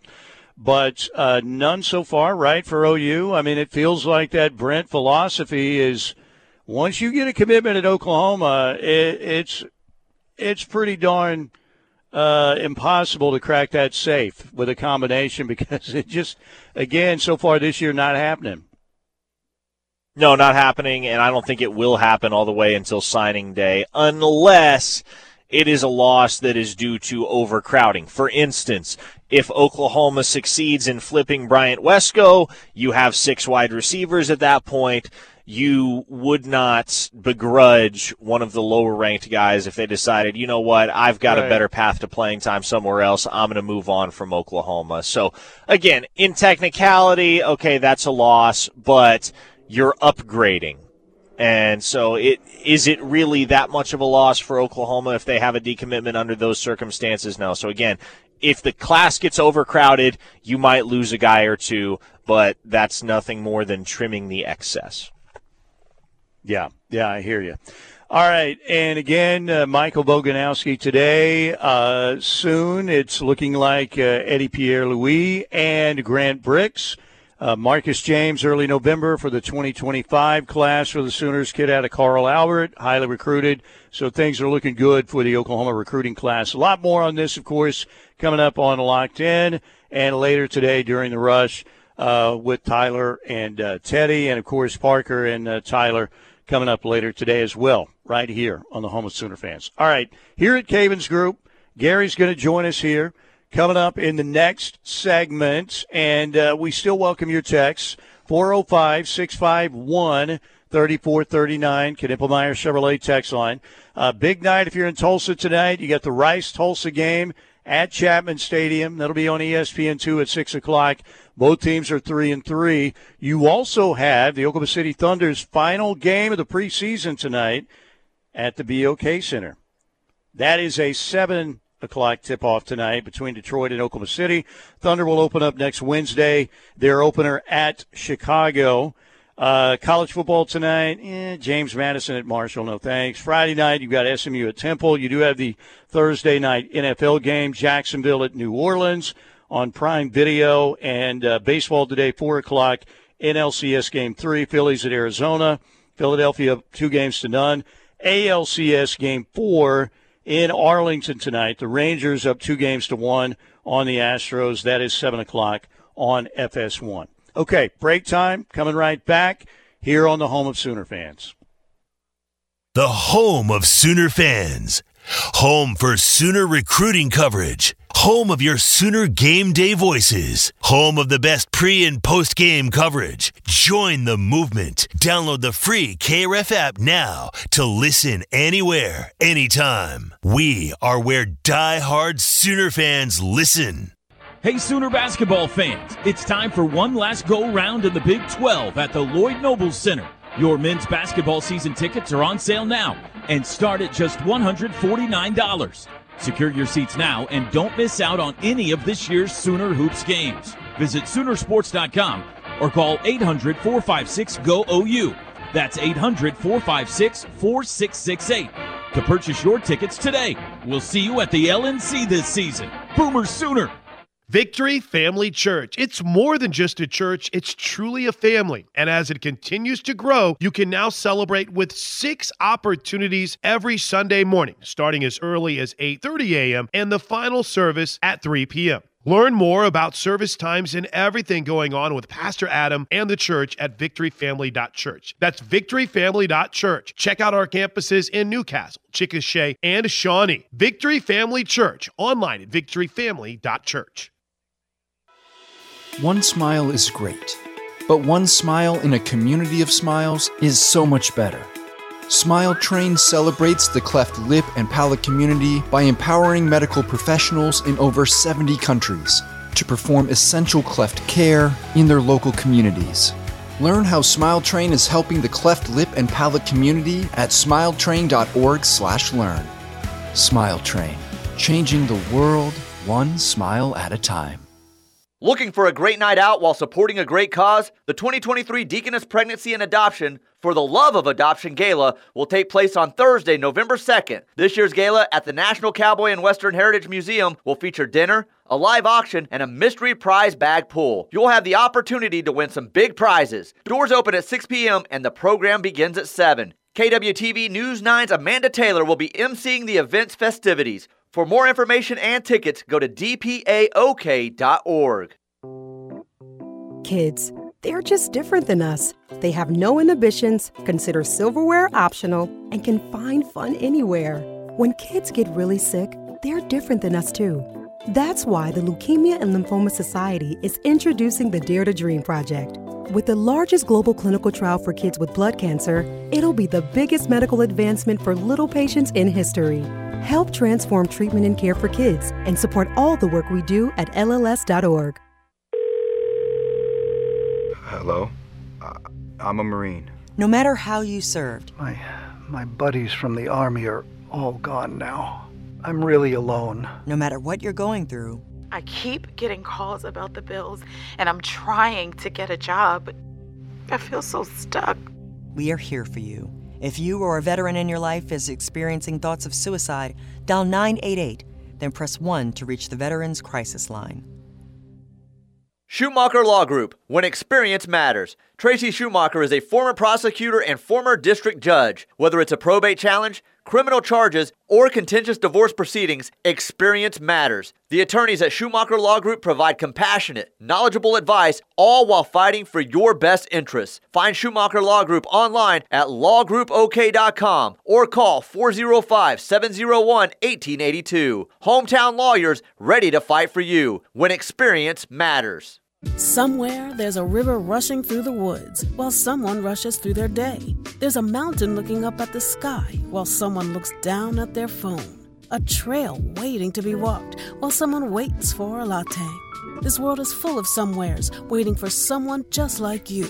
but uh, none so far, right, for OU. I mean, it feels like that Brent philosophy is once you get a commitment at Oklahoma, it, it's it's pretty darn uh, impossible to crack that safe with a combination [LAUGHS] because it just, again, so far this year, not happening. No, not happening, and I don't think it will happen all the way until signing day, unless it is a loss that is due to overcrowding. For instance, if Oklahoma succeeds in flipping Bryant Wesco, you have six wide receivers at that point. You would not begrudge one of the lower ranked guys if they decided, you know what, I've got right. a better path to playing time somewhere else. I'm going to move on from Oklahoma. So, again, in technicality, okay, that's a loss, but you're upgrading and so it is it really that much of a loss for Oklahoma if they have a decommitment under those circumstances? No. So again, if the class gets overcrowded, you might lose a guy or two, but that's nothing more than trimming the excess. Yeah, yeah, I hear you. All right, and again, uh, Michael Boganowski today. Uh, soon, it's looking like uh, Eddie Pierre Louis and Grant Brix. uh, Marcus James, early November for the 2025 class for the Sooners. Kid out of Carl Albert, highly recruited. So things are looking good for the Oklahoma recruiting class. A lot more on this, of course, coming up on Locked In and later today during the rush uh, with Tyler and uh, Teddy, and of course Parker and Tyler coming up later today as well, right here on the Home of Sooner fans. All right, here at Cavens Group, Gary's going to join us here coming up in the next segment. And uh, we still welcome your texts 405 651 3439, Knippelmeyer Chevrolet text line. Uh, big night if you're in Tulsa tonight. You got the Rice Tulsa game at Chapman Stadium. That'll be on ESPN2 at 6 o'clock. Both teams are 3 and 3. You also have the Oklahoma City Thunder's final game of the preseason tonight at the BOK Center. That is a 7 o'clock tip off tonight between Detroit and Oklahoma City. Thunder will open up next Wednesday, their opener at Chicago. Uh, college football tonight, eh, James Madison at Marshall, no thanks. Friday night, you've got SMU at Temple. You do have the Thursday night NFL game, Jacksonville at New Orleans on Prime Video. And uh, baseball today, 4 o'clock, NLCS game three, Phillies at Arizona. Philadelphia, two games to none. ALCS game four, in Arlington tonight. The Rangers up two games to one on the Astros. That is 7 o'clock on FS1. Okay, break time. Coming right back here on the home of Sooner fans. The home of Sooner fans. Home for Sooner recruiting coverage home of your Sooner game day voices, home of the best pre and post game coverage. Join the movement. Download the free KRF app now to listen anywhere, anytime. We are where die-hard Sooner fans listen. Hey, Sooner basketball fans, it's time for one last go round in the Big 12 at the Lloyd Nobles Center. Your men's basketball season tickets are on sale now and start at just $149. Secure your seats now and don't miss out on any of this year's Sooner Hoops games. Visit Soonersports.com or call 800 456 GO OU. That's 800 456 4668 to purchase your tickets today. We'll see you at the LNC this season. Boomer Sooner! Victory Family Church. It's more than just a church, it's truly a family. And as it continues to grow, you can now celebrate with six opportunities every Sunday morning, starting as early as 8:30 a.m. and the final service at 3 p.m. Learn more about service times and everything going on with Pastor Adam and the church at victoryfamily.church. That's victoryfamily.church. Check out our campuses in Newcastle, Chickasha, and Shawnee. Victory Family Church, online at victoryfamily.church. One smile is great, but one smile in a community of smiles is so much better. Smile Train celebrates the cleft lip and palate community by empowering medical professionals in over 70 countries to perform essential cleft care in their local communities. Learn how Smile Train is helping the cleft lip and palate community at smiletrain.org/learn. Smile Train, changing the world one smile at a time. Looking for a great night out while supporting a great cause? The 2023 Deaconess Pregnancy and Adoption for the Love of Adoption Gala will take place on Thursday, November 2nd. This year's gala at the National Cowboy and Western Heritage Museum will feature dinner, a live auction, and a mystery prize bag pool. You'll have the opportunity to win some big prizes. Doors open at 6 p.m. and the program begins at 7. KWTV News 9's Amanda Taylor will be emceeing the event's festivities. For more information and tickets, go to dpaok.org. Kids, they're just different than us. They have no inhibitions, consider silverware optional, and can find fun anywhere. When kids get really sick, they're different than us too. That's why the Leukemia and Lymphoma Society is introducing the Dare to Dream Project. With the largest global clinical trial for kids with blood cancer, it'll be the biggest medical advancement for little patients in history. Help transform treatment and care for kids and support all the work we do at LLS.org. Hello? Uh, I'm a Marine. No matter how you served, My my buddies from the army are all gone now. I'm really alone. no matter what you're going through, I keep getting calls about the bills, and I'm trying to get a job. I feel so stuck. we are here for you. If you or a veteran in your life is experiencing thoughts of suicide, dial 988, then press 1 to reach the Veterans Crisis Line. Schumacher Law Group, when experience matters. Tracy Schumacher is a former prosecutor and former district judge. Whether it's a probate challenge, criminal charges, or contentious divorce proceedings, experience matters. The attorneys at Schumacher Law Group provide compassionate, knowledgeable advice, all while fighting for your best interests. Find Schumacher Law Group online at lawgroupok.com or call 405 701 1882. Hometown lawyers ready to fight for you when experience matters. Somewhere there's a river rushing through the woods while someone rushes through their day. There's a mountain looking up at the sky while someone looks down at their phone. A trail waiting to be walked while someone waits for a latte. This world is full of somewheres waiting for someone just like you.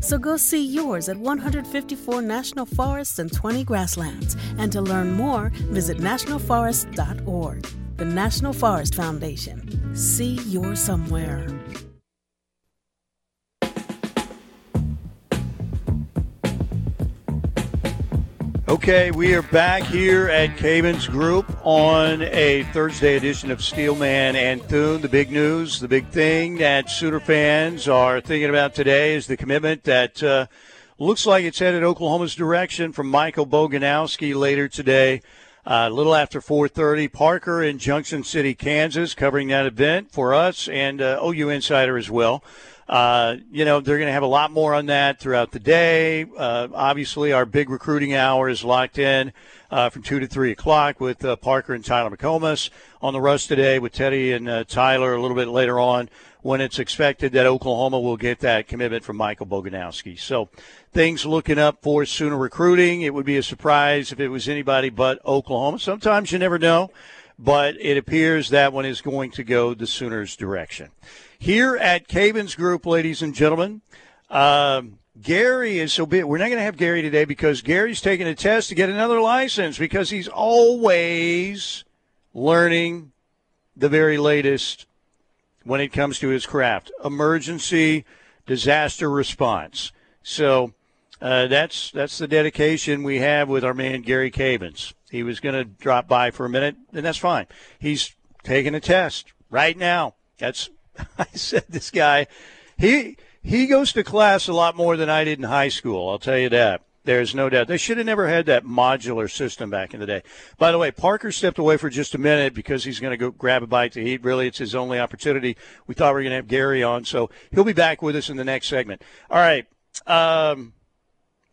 So go see yours at 154 national forests and 20 grasslands. And to learn more, visit nationalforest.org. The National Forest Foundation. See your somewhere. Okay, we are back here at Cavens Group on a Thursday edition of Steelman and Thune. The big news, the big thing that Sooner fans are thinking about today is the commitment that uh, looks like it's headed Oklahoma's direction from Michael Boganowski later today. Uh, a little after 4:30, Parker in Junction City, Kansas, covering that event for us and uh, OU Insider as well. Uh, you know, they're going to have a lot more on that throughout the day. Uh, obviously, our big recruiting hour is locked in uh, from 2 to 3 o'clock with uh, Parker and Tyler McComas on the rush today with Teddy and uh, Tyler a little bit later on when it's expected that Oklahoma will get that commitment from Michael Boganowski. So things looking up for Sooner recruiting. It would be a surprise if it was anybody but Oklahoma. Sometimes you never know, but it appears that one is going to go the Sooners' direction. Here at Cavens Group, ladies and gentlemen, um, Gary is so big. We're not going to have Gary today because Gary's taking a test to get another license because he's always learning the very latest when it comes to his craft emergency disaster response. So uh, that's that's the dedication we have with our man Gary Cavens. He was going to drop by for a minute, and that's fine. He's taking a test right now. That's [LAUGHS] I said this guy, he he goes to class a lot more than I did in high school. I'll tell you that. There's no doubt. They should have never had that modular system back in the day. By the way, Parker stepped away for just a minute because he's going to go grab a bite to eat. Really, it's his only opportunity. We thought we were going to have Gary on, so he'll be back with us in the next segment. All right. Um,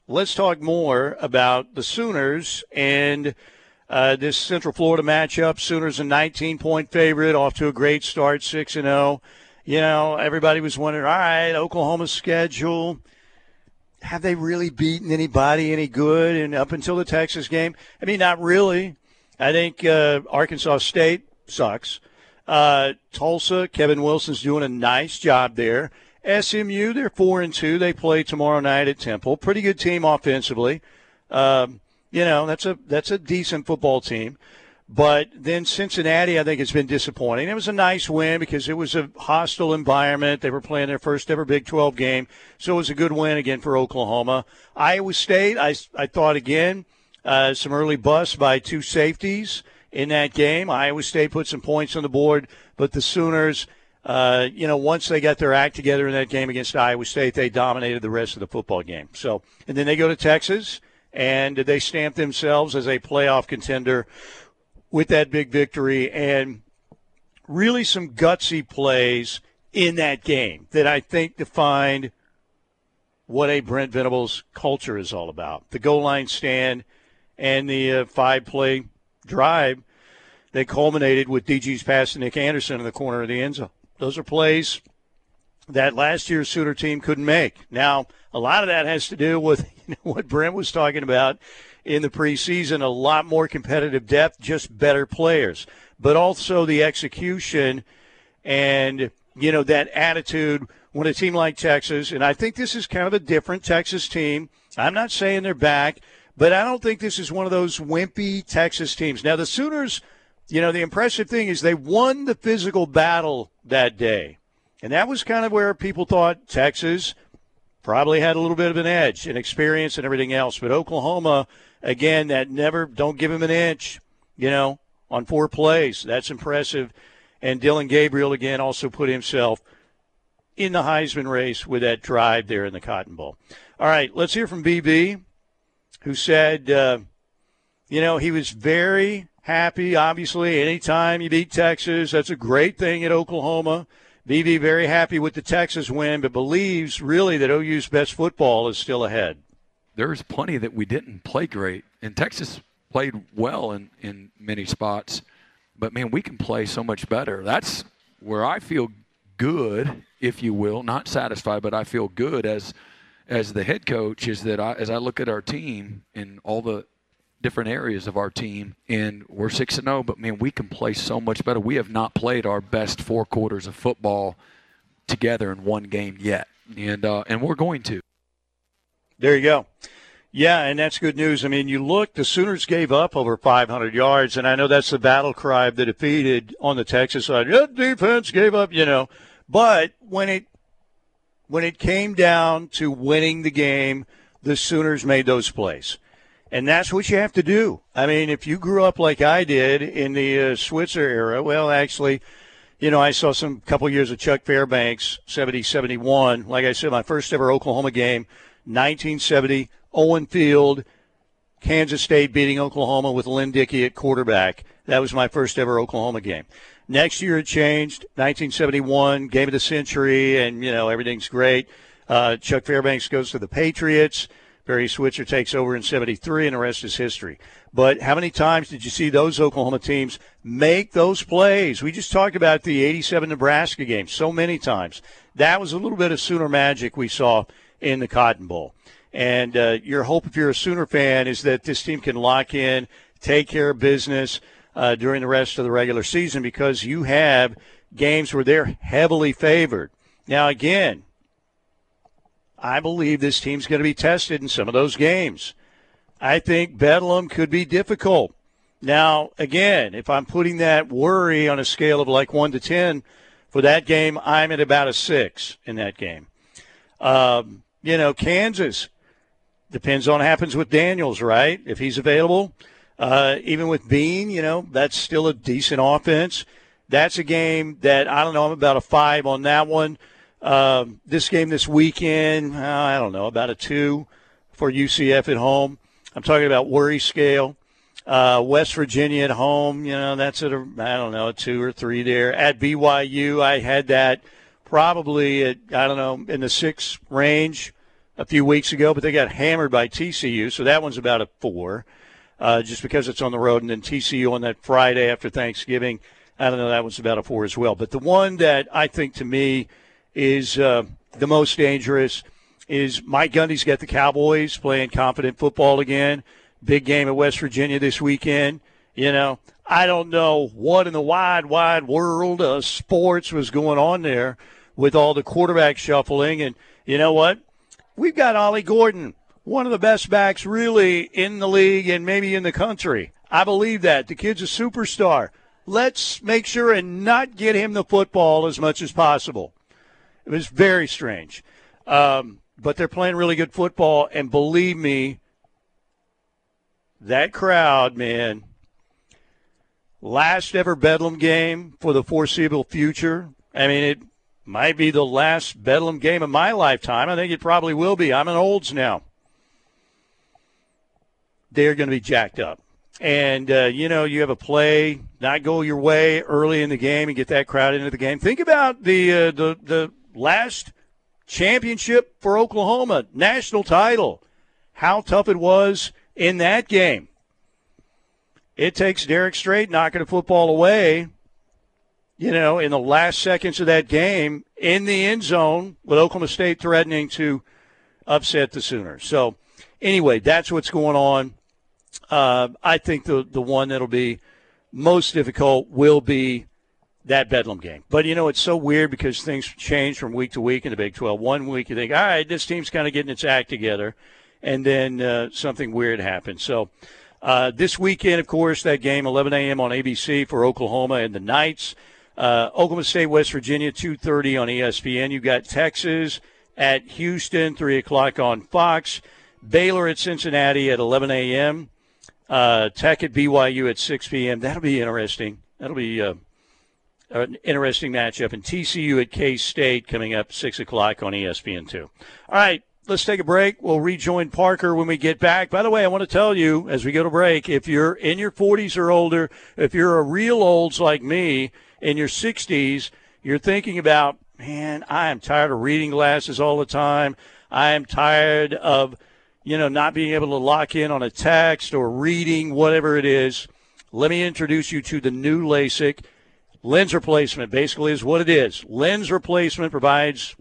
let's talk more about the Sooners and uh, this Central Florida matchup. Sooners a 19 point favorite, off to a great start, 6 and 0. You know, everybody was wondering, all right, Oklahoma's schedule have they really beaten anybody any good? And up until the Texas game, I mean, not really. I think uh, Arkansas State sucks. Uh, Tulsa, Kevin Wilson's doing a nice job there. SMU, they're four and two. They play tomorrow night at Temple. Pretty good team offensively. Um, you know, that's a that's a decent football team. But then Cincinnati, I think, has been disappointing. It was a nice win because it was a hostile environment. They were playing their first ever Big 12 game, so it was a good win again for Oklahoma. Iowa State, I, I thought again, uh, some early busts by two safeties in that game. Iowa State put some points on the board, but the Sooners, uh, you know, once they got their act together in that game against Iowa State, they dominated the rest of the football game. So, and then they go to Texas and they stamped themselves as a playoff contender with that big victory and really some gutsy plays in that game that I think defined what a Brent Venables culture is all about. The goal line stand and the uh, five play drive that culminated with DG's pass to Nic Anderson in the corner of the end zone. Those are plays that last year's Sooner team couldn't make. Now, a lot of that has to do with [LAUGHS] what Brent was talking about in the preseason. A lot more competitive depth, just better players, but also the execution and you know that attitude when a team like Texas, and I think this is kind of a different Texas team. I'm not saying they're back, but I don't think this is one of those wimpy Texas teams. Now the Sooners, you know, the impressive thing is they won the physical battle that day. And that was kind of where people thought Texas probably had a little bit of an edge and experience and everything else. But Oklahoma, again, that never don't give him an inch, you know, on four plays. That's impressive. And Dillon Gabriel again also put himself in the Heisman race with that drive there in the Cotton Bowl. All right, let's hear from BB, who said, uh, you know, he was very happy. Obviously, anytime you beat Texas, that's a great thing at Oklahoma. BB very happy with the Texas win, but believes really that OU's best football is still ahead there's plenty that we didn't play great, and Texas played well in, in many spots. But man, we can play so much better. That's where I feel good, if you will, not satisfied, but I feel good as as the head coach is that I, as I look at our team and all the different areas of our team, and we're six and zero, oh, but man, we can play so much better. We have not played our best four quarters of football together in one game yet, and uh, and we're going to. There you go. Yeah, and that's good news. I mean, you look, the Sooners gave up over 500 yards, and I know that's the battle cry of the defeated on the Texas side. Yeah, defense gave up, you know. But when it when it came down to winning the game, the Sooners made those plays. And that's what you have to do. I mean, if you grew up like I did in the uh, Switzer era, well, actually, you know, I saw some couple years of Chuck Fairbanks, 70 71. Like I said, my first ever Oklahoma game 1970, Owen Field, Kansas State beating Oklahoma with Lynn Dickey at quarterback. That was my first ever Oklahoma game. Next year it changed, 1971, game of the century, and, you know, everything's great. Uh, Chuck Fairbanks goes to the Patriots. Barry Switzer takes over in 73, and the rest is history. But how many times did you see those Oklahoma teams make those plays? We just talked about the 87 Nebraska game so many times. That was a little bit of Sooner magic we saw in the Cotton Bowl. And uh, your hope, if you're a Sooner fan, is that this team can lock in, take care of business uh, during the rest of the regular season because you have games where they're heavily favored. Now, again, I believe this team's going to be tested in some of those games. I think Bedlam could be difficult. Now, again, if I'm putting that worry on a scale of like 1 to 10 for that game, I'm at about a 6 in that game. Um, you know, Kansas depends on what happens with Daniels, right? If he's available, uh, even with Bean, you know, that's still a decent offense. That's a game that I don't know. I'm about a five on that one. Um, this game this weekend, uh, I don't know, about a two. for UCF at home. I'm talking about worry scale. Uh, West Virginia at home, you know, that's at a, I don't know, a two or three there. At BYU, I had that probably at, I don't know, in the six range a few weeks ago, but they got hammered by TCU, so that one's about a four, uh, just because it's on the road. And then TCU on that Friday after Thanksgiving, I don't know, that one's about a four as well. But the one that I think to me is uh, the most dangerous is Mike Gundy's got the Cowboys playing confident football again. Big game at West Virginia this weekend. You know, I don't know what in the wide, wide world of sports was going on there with all the quarterback shuffling. And you know what? We've got Ollie Gordon, one of the best backs really in the league and maybe in the country. I believe that. The kid's a superstar. Let's make sure and not get him the football as much as possible. It was very strange. Um, but they're playing really good football. And believe me, that crowd, man, last ever Bedlam game for the foreseeable future. I mean, it might be the last Bedlam game of my lifetime. I think it probably will be. I'm an olds now. They're going to be jacked up. And, uh, you know, you have a play not go your way early in the game and get that crowd into the game. Think about the, uh, the, the last championship for Oklahoma, national title, how tough it was in that game. It takes Derrick Strait knocking a football away, you know, in the last seconds of that game in the end zone with Oklahoma State threatening to upset the Sooners. So, anyway, that's what's going on. Uh, I think the the one that'll be most difficult will be that Bedlam game. But you know, it's so weird because things change from week to week in the Big 12. One week you think, all right, this team's kind of getting its act together, and then uh, something weird happens. So uh, this weekend, of course, that game 11 a.m. on ABC for Oklahoma and the Knights. Uh, Oklahoma State, West Virginia, 2:30 on ESPN. You've got Texas at Houston, 3 o'clock on Fox. Baylor at Cincinnati at 11 a.m. Uh, Tech at BYU at 6 p.m. That'll be interesting. That'll be uh, an interesting matchup. And TCU at K State coming up 6 o'clock on ESPN2. All right, let's take a break. We'll rejoin Parker when we get back. By the way, I want to tell you as we go to break if you're in your 40s or older, if you're a real olds like me in your 60s, you're thinking about, man, I am tired of reading glasses all the time. I am tired of you know, not being able to lock in on a text or reading, whatever it is, let me introduce you to the new LASIK. Lens replacement basically is what it is. Lens replacement provides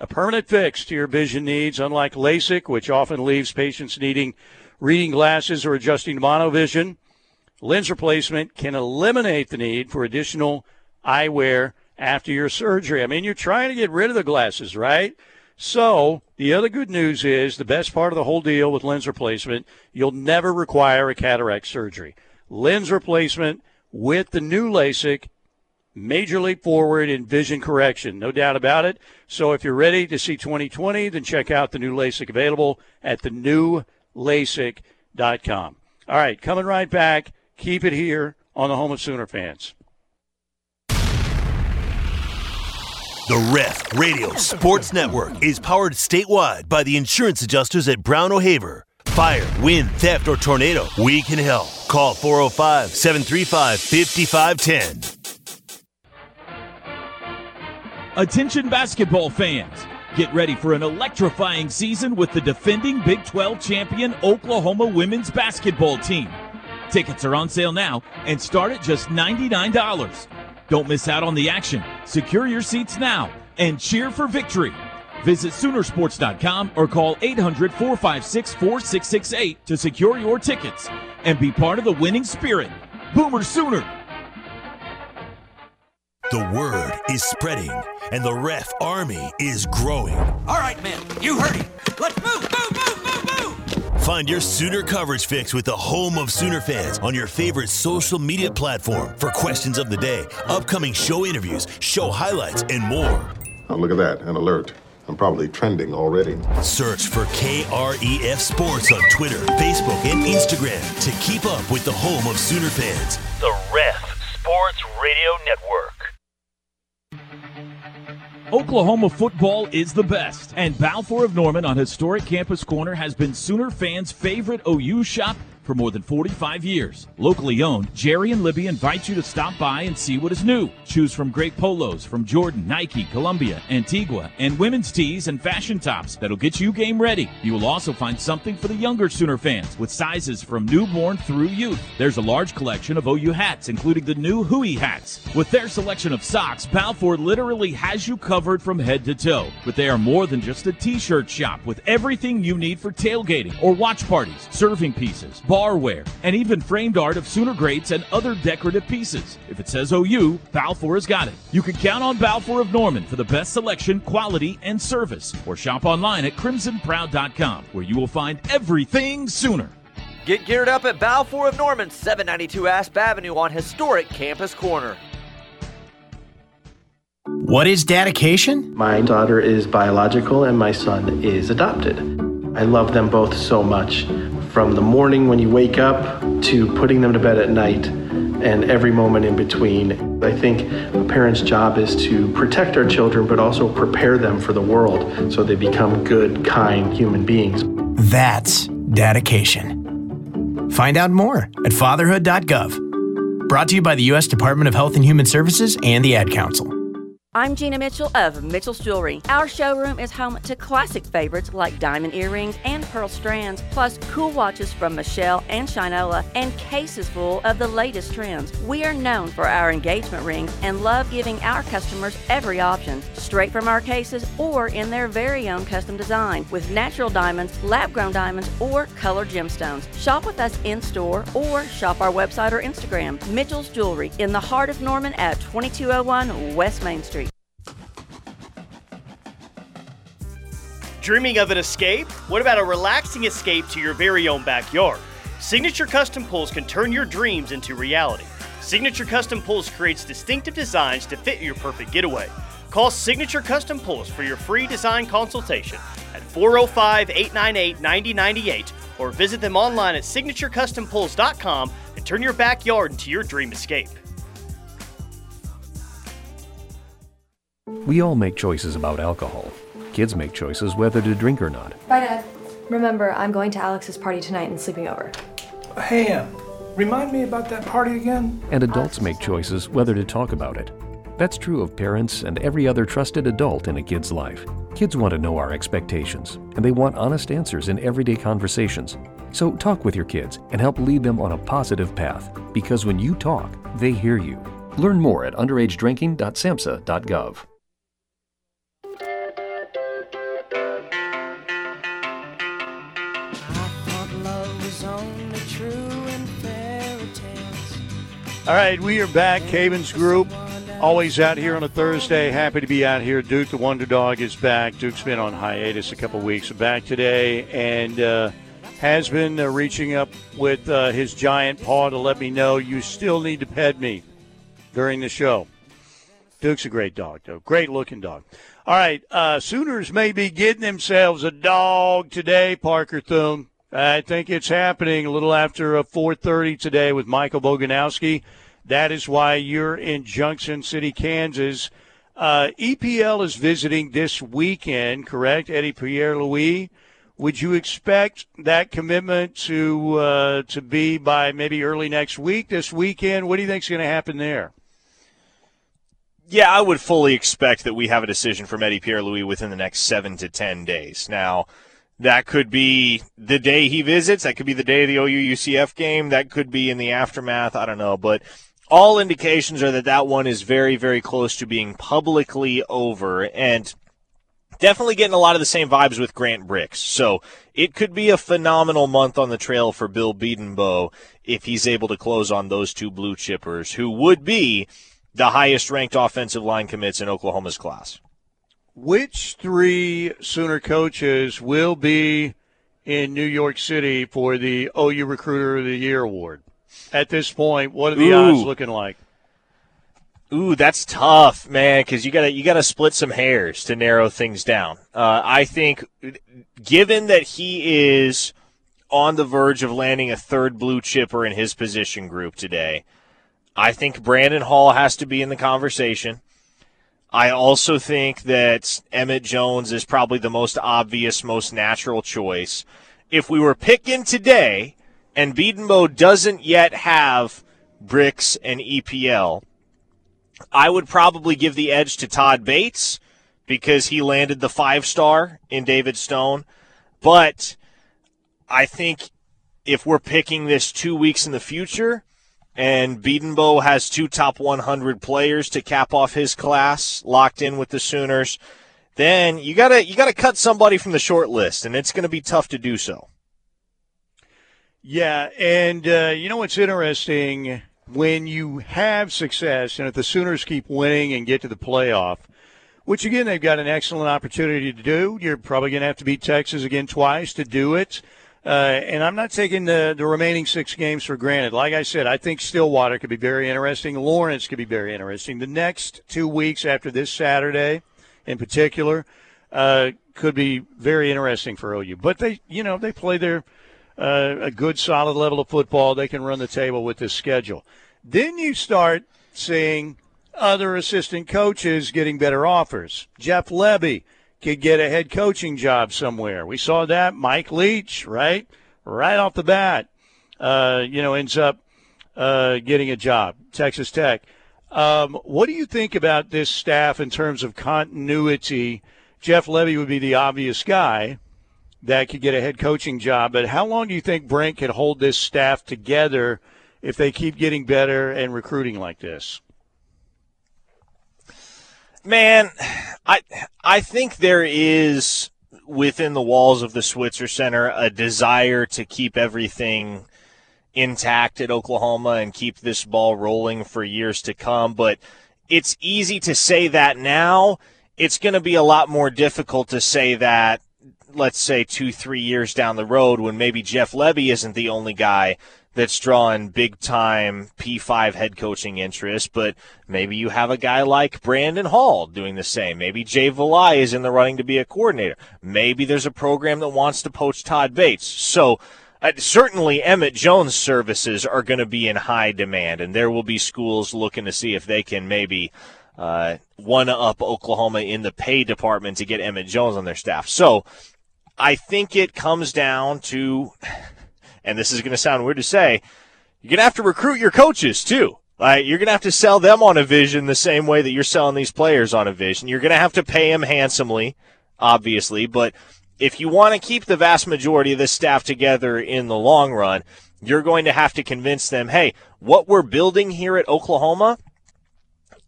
a permanent fix to your vision needs, unlike LASIK, which often leaves patients needing reading glasses or adjusting to monovision. Lens replacement can eliminate the need for additional eyewear after your surgery. I mean, you're trying to get rid of the glasses, right? So, the other good news is the best part of the whole deal with lens replacement, you'll never require a cataract surgery. Lens replacement with the new LASIK, major leap forward in vision correction, no doubt about it. So, if you're ready to see 2020, then check out the new LASIK available at the. All right, coming right back. Keep it here on the home of Sooner fans. The Ref Radio Sports Network is powered statewide by the insurance adjusters at Brown O'Haver. Fire, wind, theft, or tornado, we can help. Call 405 735 5510. Attention basketball fans. Get ready for an electrifying season with the defending Big 12 champion Oklahoma women's basketball team. Tickets are on sale now and start at just $99. Don't miss out on the action. Secure your seats now and cheer for victory. Visit Soonersports.com or call 800 456 4668 to secure your tickets and be part of the winning spirit. Boomer Sooner! The word is spreading and the ref army is growing. All right, men, you heard it. Let's move, move, move, move, move! Find your Sooner coverage fix with the home of Sooner fans on your favorite social media platform for questions of the day, upcoming show interviews, show highlights, and more. Oh, look at that, an alert. I'm probably trending already. Search for KREF Sports on Twitter, Facebook, and Instagram to keep up with the home of Sooner fans. The Ref Sports Radio Network. Oklahoma football is the best, and Balfour of Norman on historic Campus Corner has been Sooner fans' favorite OU shop for more than 45 years. Locally owned, Jerry and Libby invite you to stop by and see what is new. Choose from great polos from Jordan, Nike, Columbia, Antigua, and women's tees and fashion tops that'll get you game ready. You will also find something for the younger Sooner fans with sizes from newborn through youth. There's a large collection of OU hats, including the new Hui hats. With their selection of socks, Balfour literally has you covered from head to toe. But they are more than just a t-shirt shop with everything you need for tailgating or watch parties, serving pieces, barware, and even framed art of Sooner greats and other decorative pieces. If it says OU, Balfour has got it. You can count on Balfour of Norman for the best selection, quality, and service. Or shop online at crimsonproud.com where you will find everything Sooner. Get geared up at Balfour of Norman, 792 Asp Avenue on historic Campus Corner. What is dedication? My daughter is biological and my son is adopted. I love them both so much. From the morning when you wake up to putting them to bed at night and every moment in between. I think a parent's job is to protect our children, but also prepare them for the world so they become good, kind human beings. That's dedication. Find out more at fatherhood.gov. Brought to you by the U.S. Department of Health and Human Services and the Ad Council. I'm Gina Mitchell of Mitchell's Jewelry. Our showroom is home to classic favorites like diamond earrings and pearl strands, plus cool watches from Michele and Shinola, and cases full of the latest trends. We are known for our engagement rings and love giving our customers every option, straight from our cases or in their very own custom design, with natural diamonds, lab grown diamonds, or colored gemstones. Shop with us in store or shop our website or Instagram. Mitchell's Jewelry in the heart of Norman at 2201 West Main Street. Dreaming of an escape? What about a relaxing escape to your very own backyard? Signature Custom Pools can turn your dreams into reality. Signature Custom Pools creates distinctive designs to fit your perfect getaway. Call Signature Custom Pools for your free design consultation at 405 898 9098 or visit them online at signaturecustompools.com and turn your backyard into your dream escape. We all make choices about alcohol. Kids make choices whether to drink or not. Bye, Dad. Remember, I'm going to Alex's party tonight and sleeping over. Hey, Em, remind me about that party again? And adults make choices whether to talk about it. That's true of parents and every other trusted adult in a kid's life. Kids want to know our expectations, and they want honest answers in everyday conversations. So talk with your kids and help lead them on a positive path, because when you talk, they hear you. Learn more at underagedrinking.samhsa.gov. All right, we are back. Cavens Group, always out here on a Thursday. Happy to be out here. Duke, the Wonder Dog, is back. Duke's been on hiatus a couple weeks. Back today and uh, has been uh, reaching up with uh, his giant paw to let me know you still need to pet me during the show. Duke's a great dog, though. Great looking dog. All right, uh, Sooners may be getting themselves a dog today, Parker Thune. I think it's happening a little after 4:30 today with Michael Boganowski. That is why you're in Junction City, Kansas. Uh, EPL is visiting this weekend, correct? Eddy Pierre Louis. Would you expect that commitment to uh, to be by maybe early next week, this weekend? What do you think is going to happen there? Yeah, I would fully expect that we have a decision from Eddy Pierre Louis within the next seven to ten days. Now, that could be the day he visits. That could be the day of the OU UCF game. That could be in the aftermath. I don't know. But all indications are that that one is very, very close to being publicly over. And definitely getting a lot of the same vibes with Grant Brix. So it could be a phenomenal month on the trail for Bill Bedenbaugh if he's able to close on those two blue chippers who would be the highest ranked offensive line commits in Oklahoma's class. Which three Sooner coaches will be in New York City for the OU Recruiter of the Year award? At this point, what are the Ooh. odds looking like? Ooh, that's tough, man, because you gotta you gotta split some hairs to narrow things down. Uh, I think, given that he is on the verge of landing a third blue chipper in his position group today, I think Brandon Hall has to be in the conversation. I also think that Emmett Jones is probably the most obvious, most natural choice. If we were picking today and Bedenbaugh doesn't yet have Brix and EPL, I would probably give the edge to Todd Bates because he landed the five star in David Stone. But I think if we're picking this two weeks in the future, and Bedenbaugh has two top 100 players to cap off his class locked in with the Sooners, then you gotta you gotta cut somebody from the short list, and it's going to be tough to do so. Yeah, and uh, you know what's interesting when you have success, and if the Sooners keep winning and get to the playoff, which again they've got an excellent opportunity to do. You're probably going to have to beat Texas again twice to do it. Uh, and I'm not taking the, the remaining six games for granted. Like I said, I think Stillwater could be very interesting. Lawrence could be very interesting. The next two weeks after this Saturday, in particular, uh, could be very interesting for OU. But they, you know, they play their uh, a good, solid level of football. They can run the table with this schedule. Then you start seeing other assistant coaches getting better offers. Jeff Lebby could get a head coaching job somewhere. We saw that. Mike Leach, right? Right off the bat, uh, you know, ends up uh, getting a job, Texas Tech. Um, what do you think about this staff in terms of continuity? Jeff Lebby would be the obvious guy that could get a head coaching job, but how long do you think Brent could hold this staff together if they keep getting better and recruiting like this? Man, I I think there is within the walls of the Switzer Center a desire to keep everything intact at Oklahoma and keep this ball rolling for years to come, but it's easy to say that now. It's going to be a lot more difficult to say that let's say 2 3 years down the road when maybe Jeff Lebby isn't the only guy that's drawing big time P5 head coaching interest, but maybe you have a guy like Brandon Hall doing the same. Maybe Jay Valai is in the running to be a coordinator. Maybe there's a program that wants to poach Todd Bates. So uh, certainly Emmett Jones services are going to be in high demand, and there will be schools looking to see if they can maybe uh, one up Oklahoma in the pay department to get Emmett Jones on their staff. So I think it comes down to and this is going to sound weird to say, you're going to have to recruit your coaches too. Like you're going to have to sell them on a vision the same way that you're selling these players on a vision. You're going to have to pay them handsomely, obviously, but if you want to keep the vast majority of this staff together in the long run, you're going to have to convince them, hey, what we're building here at Oklahoma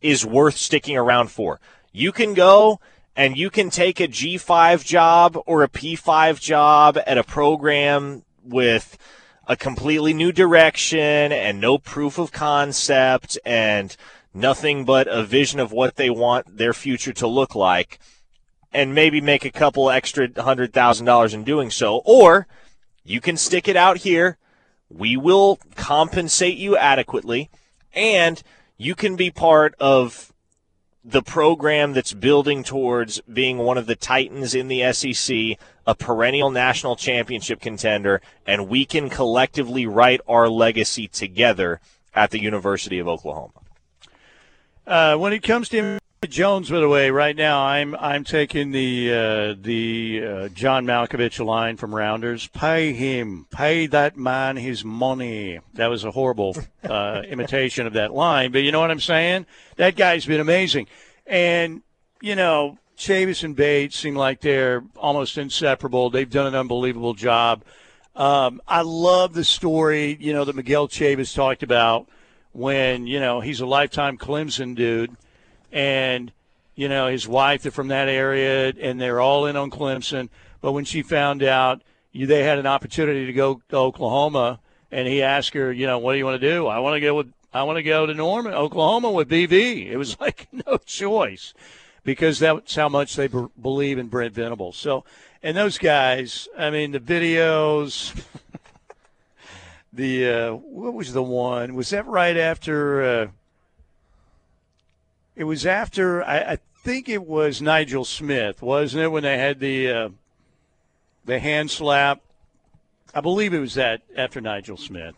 is worth sticking around for. You can go and you can take a G5 job or a P5 job at a program with a completely new direction and no proof of concept and nothing but a vision of what they want their future to look like and maybe make a couple extra hundred thousand dollars in doing so. Or you can stick it out here. We will compensate you adequately and you can be part of the program that's building towards being one of the titans in the SEC, a perennial national championship contender, and we can collectively write our legacy together at the University of Oklahoma. Uh, when it comes to Jones, by the way, right now I'm I'm taking the uh, the uh, John Malkovich line from Rounders. Pay him, pay that man his money. That was a horrible uh, [LAUGHS] imitation of that line, but you know what I'm saying. That guy's been amazing, and you know Chavis and Bates seem like they're almost inseparable. They've done an unbelievable job. Um, I love the story, you know, that Miguel Chavis talked about when you know he's a lifetime Clemson dude and you know his wife is from that area, and they're all in on Clemson. But when she found out they had an opportunity to go to Oklahoma, and he asked her, you know, what do you want to do? I want to go with I want to go to Norman, Oklahoma with BV. It was [LAUGHS] like no choice because that's how much they b- believe in Brent Venables. So, and those guys, I mean, the videos. [LAUGHS] the uh, what was the one? Was that right after? Uh, it was after I, I, think it was Nigel Smith, wasn't it? When they had the uh, the hand slap. I believe it was that after Nigel Smith.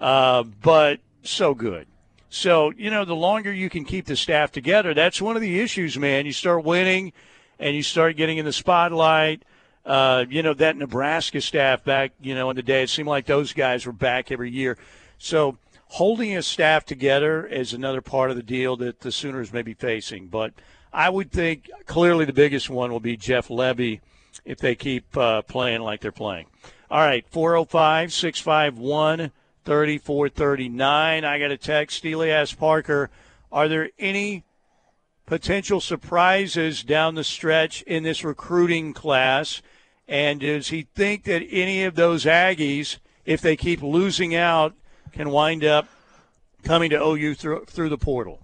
Uh, but so good, So, you know, the longer you can keep the staff together, that's one of the issues, man. You start winning and you start getting in the spotlight. Uh, you know, that Nebraska staff back, you know, in the day, it seemed like those guys were back every year. So holding a staff together is another part of the deal that the Sooners may be facing. But I would think clearly the biggest one will be Jeff Lebby if they keep uh, playing like they're playing. All right, 405 651 3439. I got a text. Steely asked Parker, are there any potential surprises down the stretch in this recruiting class? And does he think that any of those Aggies, if they keep losing out, can wind up coming to OU through, through the portal?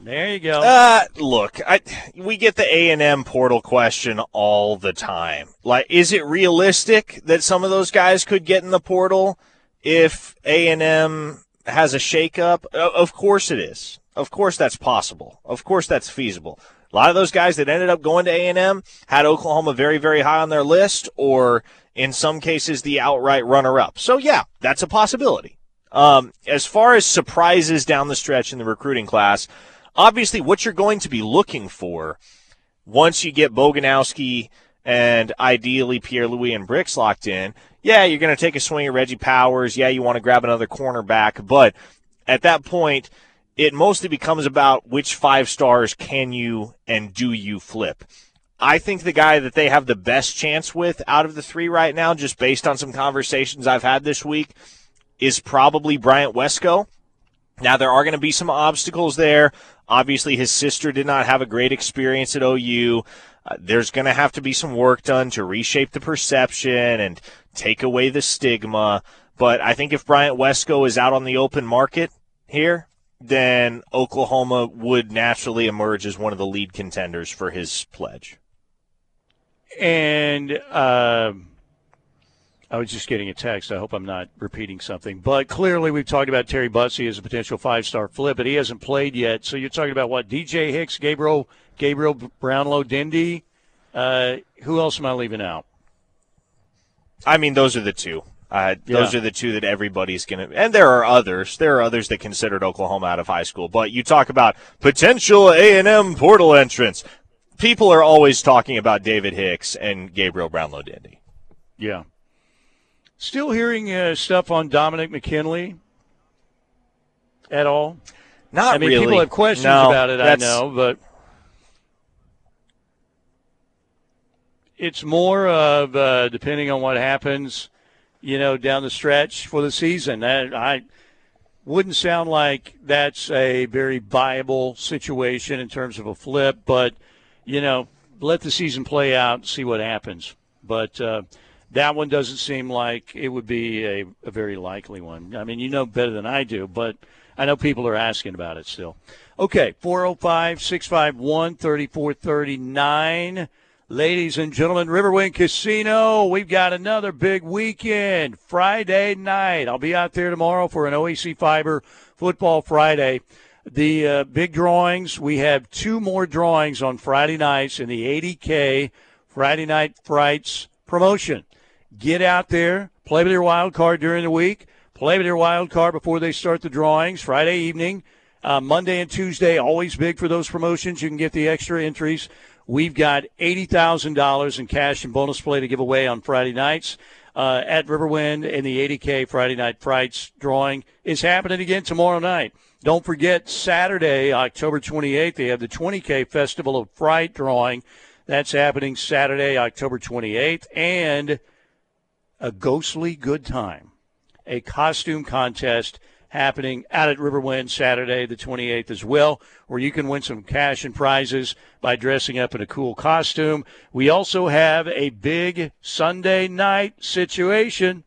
There you go. Uh, look, I, we get the A and M portal question all the time. Like, is it realistic that some of those guys could get in the portal if A and M has a shakeup? Of course it is. Of course that's possible. Of course that's feasible. A lot of those guys that ended up going to A and M had Oklahoma very, very high on their list, or in some cases the outright runner-up. So yeah, that's a possibility. Um, as far as surprises down the stretch in the recruiting class obviously what you're going to be looking for once you get Boganowski and ideally Pierre Louis and Brix locked in, yeah, you're going to take a swing at Reggie Powers. Yeah, you want to grab another cornerback. But at that point, it mostly becomes about which five stars can you and do you flip. I think the guy that they have the best chance with out of the three right now, just based on some conversations I've had this week, is probably Bryant Wesco. Now, there are going to be some obstacles there. Obviously, his sister did not have a great experience at OU. Uh, there's going to have to be some work done to reshape the perception and take away the stigma. But I think if Bryant Wesco is out on the open market here, then Oklahoma would naturally emerge as one of the lead contenders for his pledge. And. Uh I was just getting a text. I hope I'm not repeating something. But clearly, we've talked about Terry Bussey as a potential five star flip, but he hasn't played yet. So you're talking about what? DJ Hicks, Gabriel, Gabriel Brownlow, Dindy. Uh, who else am I leaving out? I mean, those are the two. Uh, those yeah. are the two that everybody's going to, and there are others. There are others that considered Oklahoma out of high school. But you talk about potential A and M portal entrance. People are always talking about David Hicks and Gabriel Brownlow Dindy. Yeah. Still hearing uh, stuff on Dominick McKinley at all? Not I mean, really. people have questions no, about it, I know, but it's more of uh, depending on what happens, you know, down the stretch for the season. That I wouldn't sound like that's a very viable situation in terms of a flip, but you know, let the season play out see what happens. But uh, that one doesn't seem like it would be a, a very likely one. I mean, you know better than I do, but I know people are asking about it still. Okay, 405 651 3439. Ladies and gentlemen, Riverwind Casino, we've got another big weekend. Friday night. I'll be out there tomorrow for an OEC Fiber Football Friday. The uh, big drawings, we have two more drawings on Friday nights in the 80K Friday Night Frights promotion. Get out there, play with your wild card during the week, play with your wild card before they start the drawings Friday evening. Uh, Monday and Tuesday, always big for those promotions. You can get the extra entries. We've got $80,000 in cash and bonus play to give away on Friday nights. Uh, at Riverwind and the 80K Friday Night Frights drawing is happening again tomorrow night. Don't forget Saturday, October 28th, they have the 20K Festival of Fright drawing. That's happening Saturday, October 28th. And a ghostly good time, a costume contest happening out at Riverwind Saturday, the 28th, as well, where you can win some cash and prizes by dressing up in a cool costume. We also have a big Sunday night situation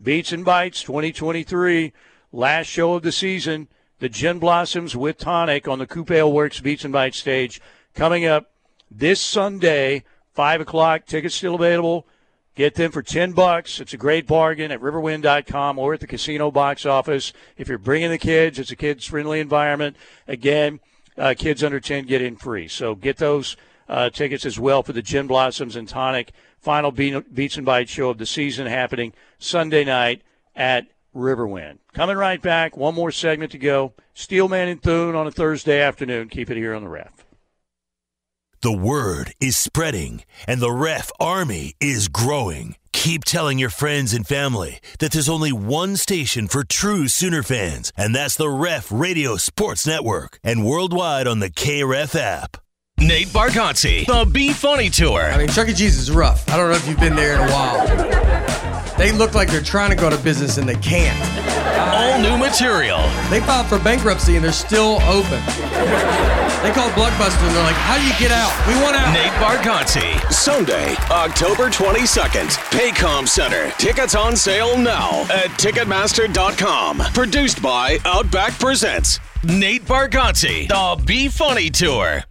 Beats and Bites 2023, last show of the season. The Gin Blossoms with Tonic on the Coupe Works Beats and Bites stage coming up this Sunday, 5 o'clock. Tickets still available. Get them for 10 bucks. It's a great bargain at riverwind.com or at the casino box office. If you're bringing the kids, it's a kids friendly environment. Again, uh, kids under 10 get in free. So get those uh, tickets as well for the Gin Blossoms and Tonic final Beats and Bites show of the season happening Sunday night at Riverwind. Coming right back. One more segment to go. Steelman and Thune on a Thursday afternoon. Keep it here on the ref. The word is spreading, and the ref army is growing. Keep telling your friends and family that there's only one station for true Sooner fans, and that's the Ref Radio Sports Network, and worldwide on the KREF app. Nate Bargatze, the Be Funny Tour. I mean, Chuck E. Cheese is rough. I don't know if you've been there in a while. They look like they're trying to go to business and they can't. All new material. They filed for bankruptcy and they're still open. They called Blockbuster and they're like, how do you get out? We want out. Nate Bargatze. Sunday, October 22nd, Paycom Center. Tickets on sale now at Ticketmaster.com. Produced by Outback Presents. Nate Bargatze, the Be Funny Tour.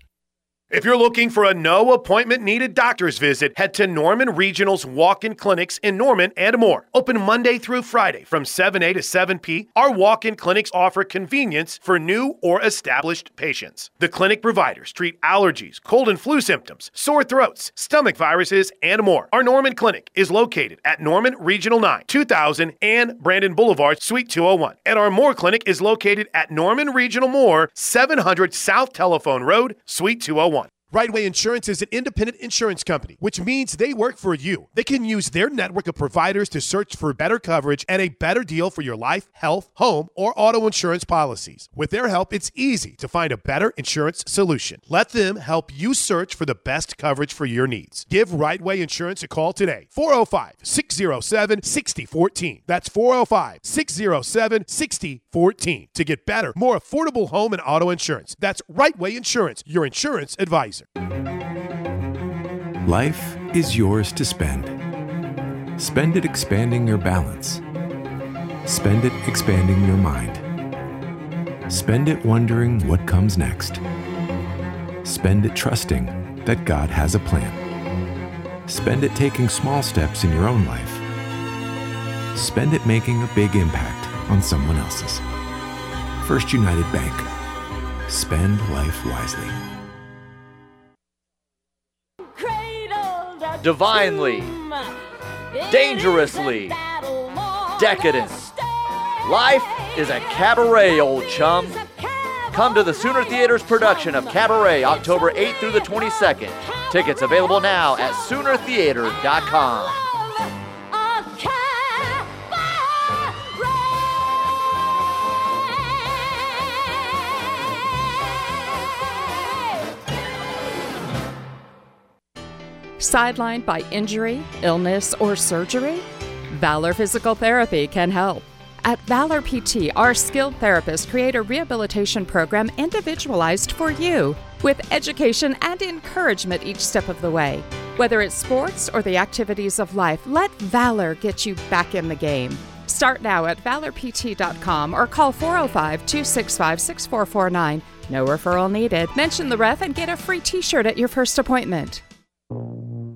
If you're looking for a no appointment needed doctor's visit, head to Norman Regional's walk in clinics in Norman and more. Open Monday through Friday from 7A to 7P, our walk in clinics offer convenience for new or established patients. The clinic providers treat allergies, cold and flu symptoms, sore throats, stomach viruses, and more. Our Norman Clinic is located at Norman Regional 9, 2000 and Brandon Boulevard, Suite 201. And our Moore Clinic is located at Norman Regional Moore, 700 South Telephone Road, Suite 201. Right Way Insurance is an independent insurance company, which means they work for you. They can use their network of providers to search for better coverage and a better deal for your life, health, home, or auto insurance policies. With their help, it's easy to find a better insurance solution. Let them help you search for the best coverage for your needs. Give Right Way Insurance a call today. 405 607 6014. That's 405 607 6014 to get better, more affordable home and auto insurance. That's Right Way Insurance, your insurance advisor. Life is yours to spend. Spend it expanding your balance. Spend it expanding your mind. Spend it wondering what comes next. Spend it trusting that God has a plan. Spend it taking small steps in your own life. Spend it making a big impact on someone else's. First United Bank. Spend life wisely. Divinely, dangerously, decadent. Life is a cabaret, old chum. Come to the Sooner Theater's production of Cabaret October 8th through the 22nd. Tickets available now at SoonerTheater.com. Sidelined by injury, illness, or surgery? Valor Physical Therapy can help. At Valor PT, our skilled therapists create a rehabilitation program individualized for you with education and encouragement each step of the way. Whether it's sports or the activities of life, let Valor get you back in the game. Start now at valorpt.com or call 405 265 6449. No referral needed. Mention the ref and get a free t shirt at your first appointment.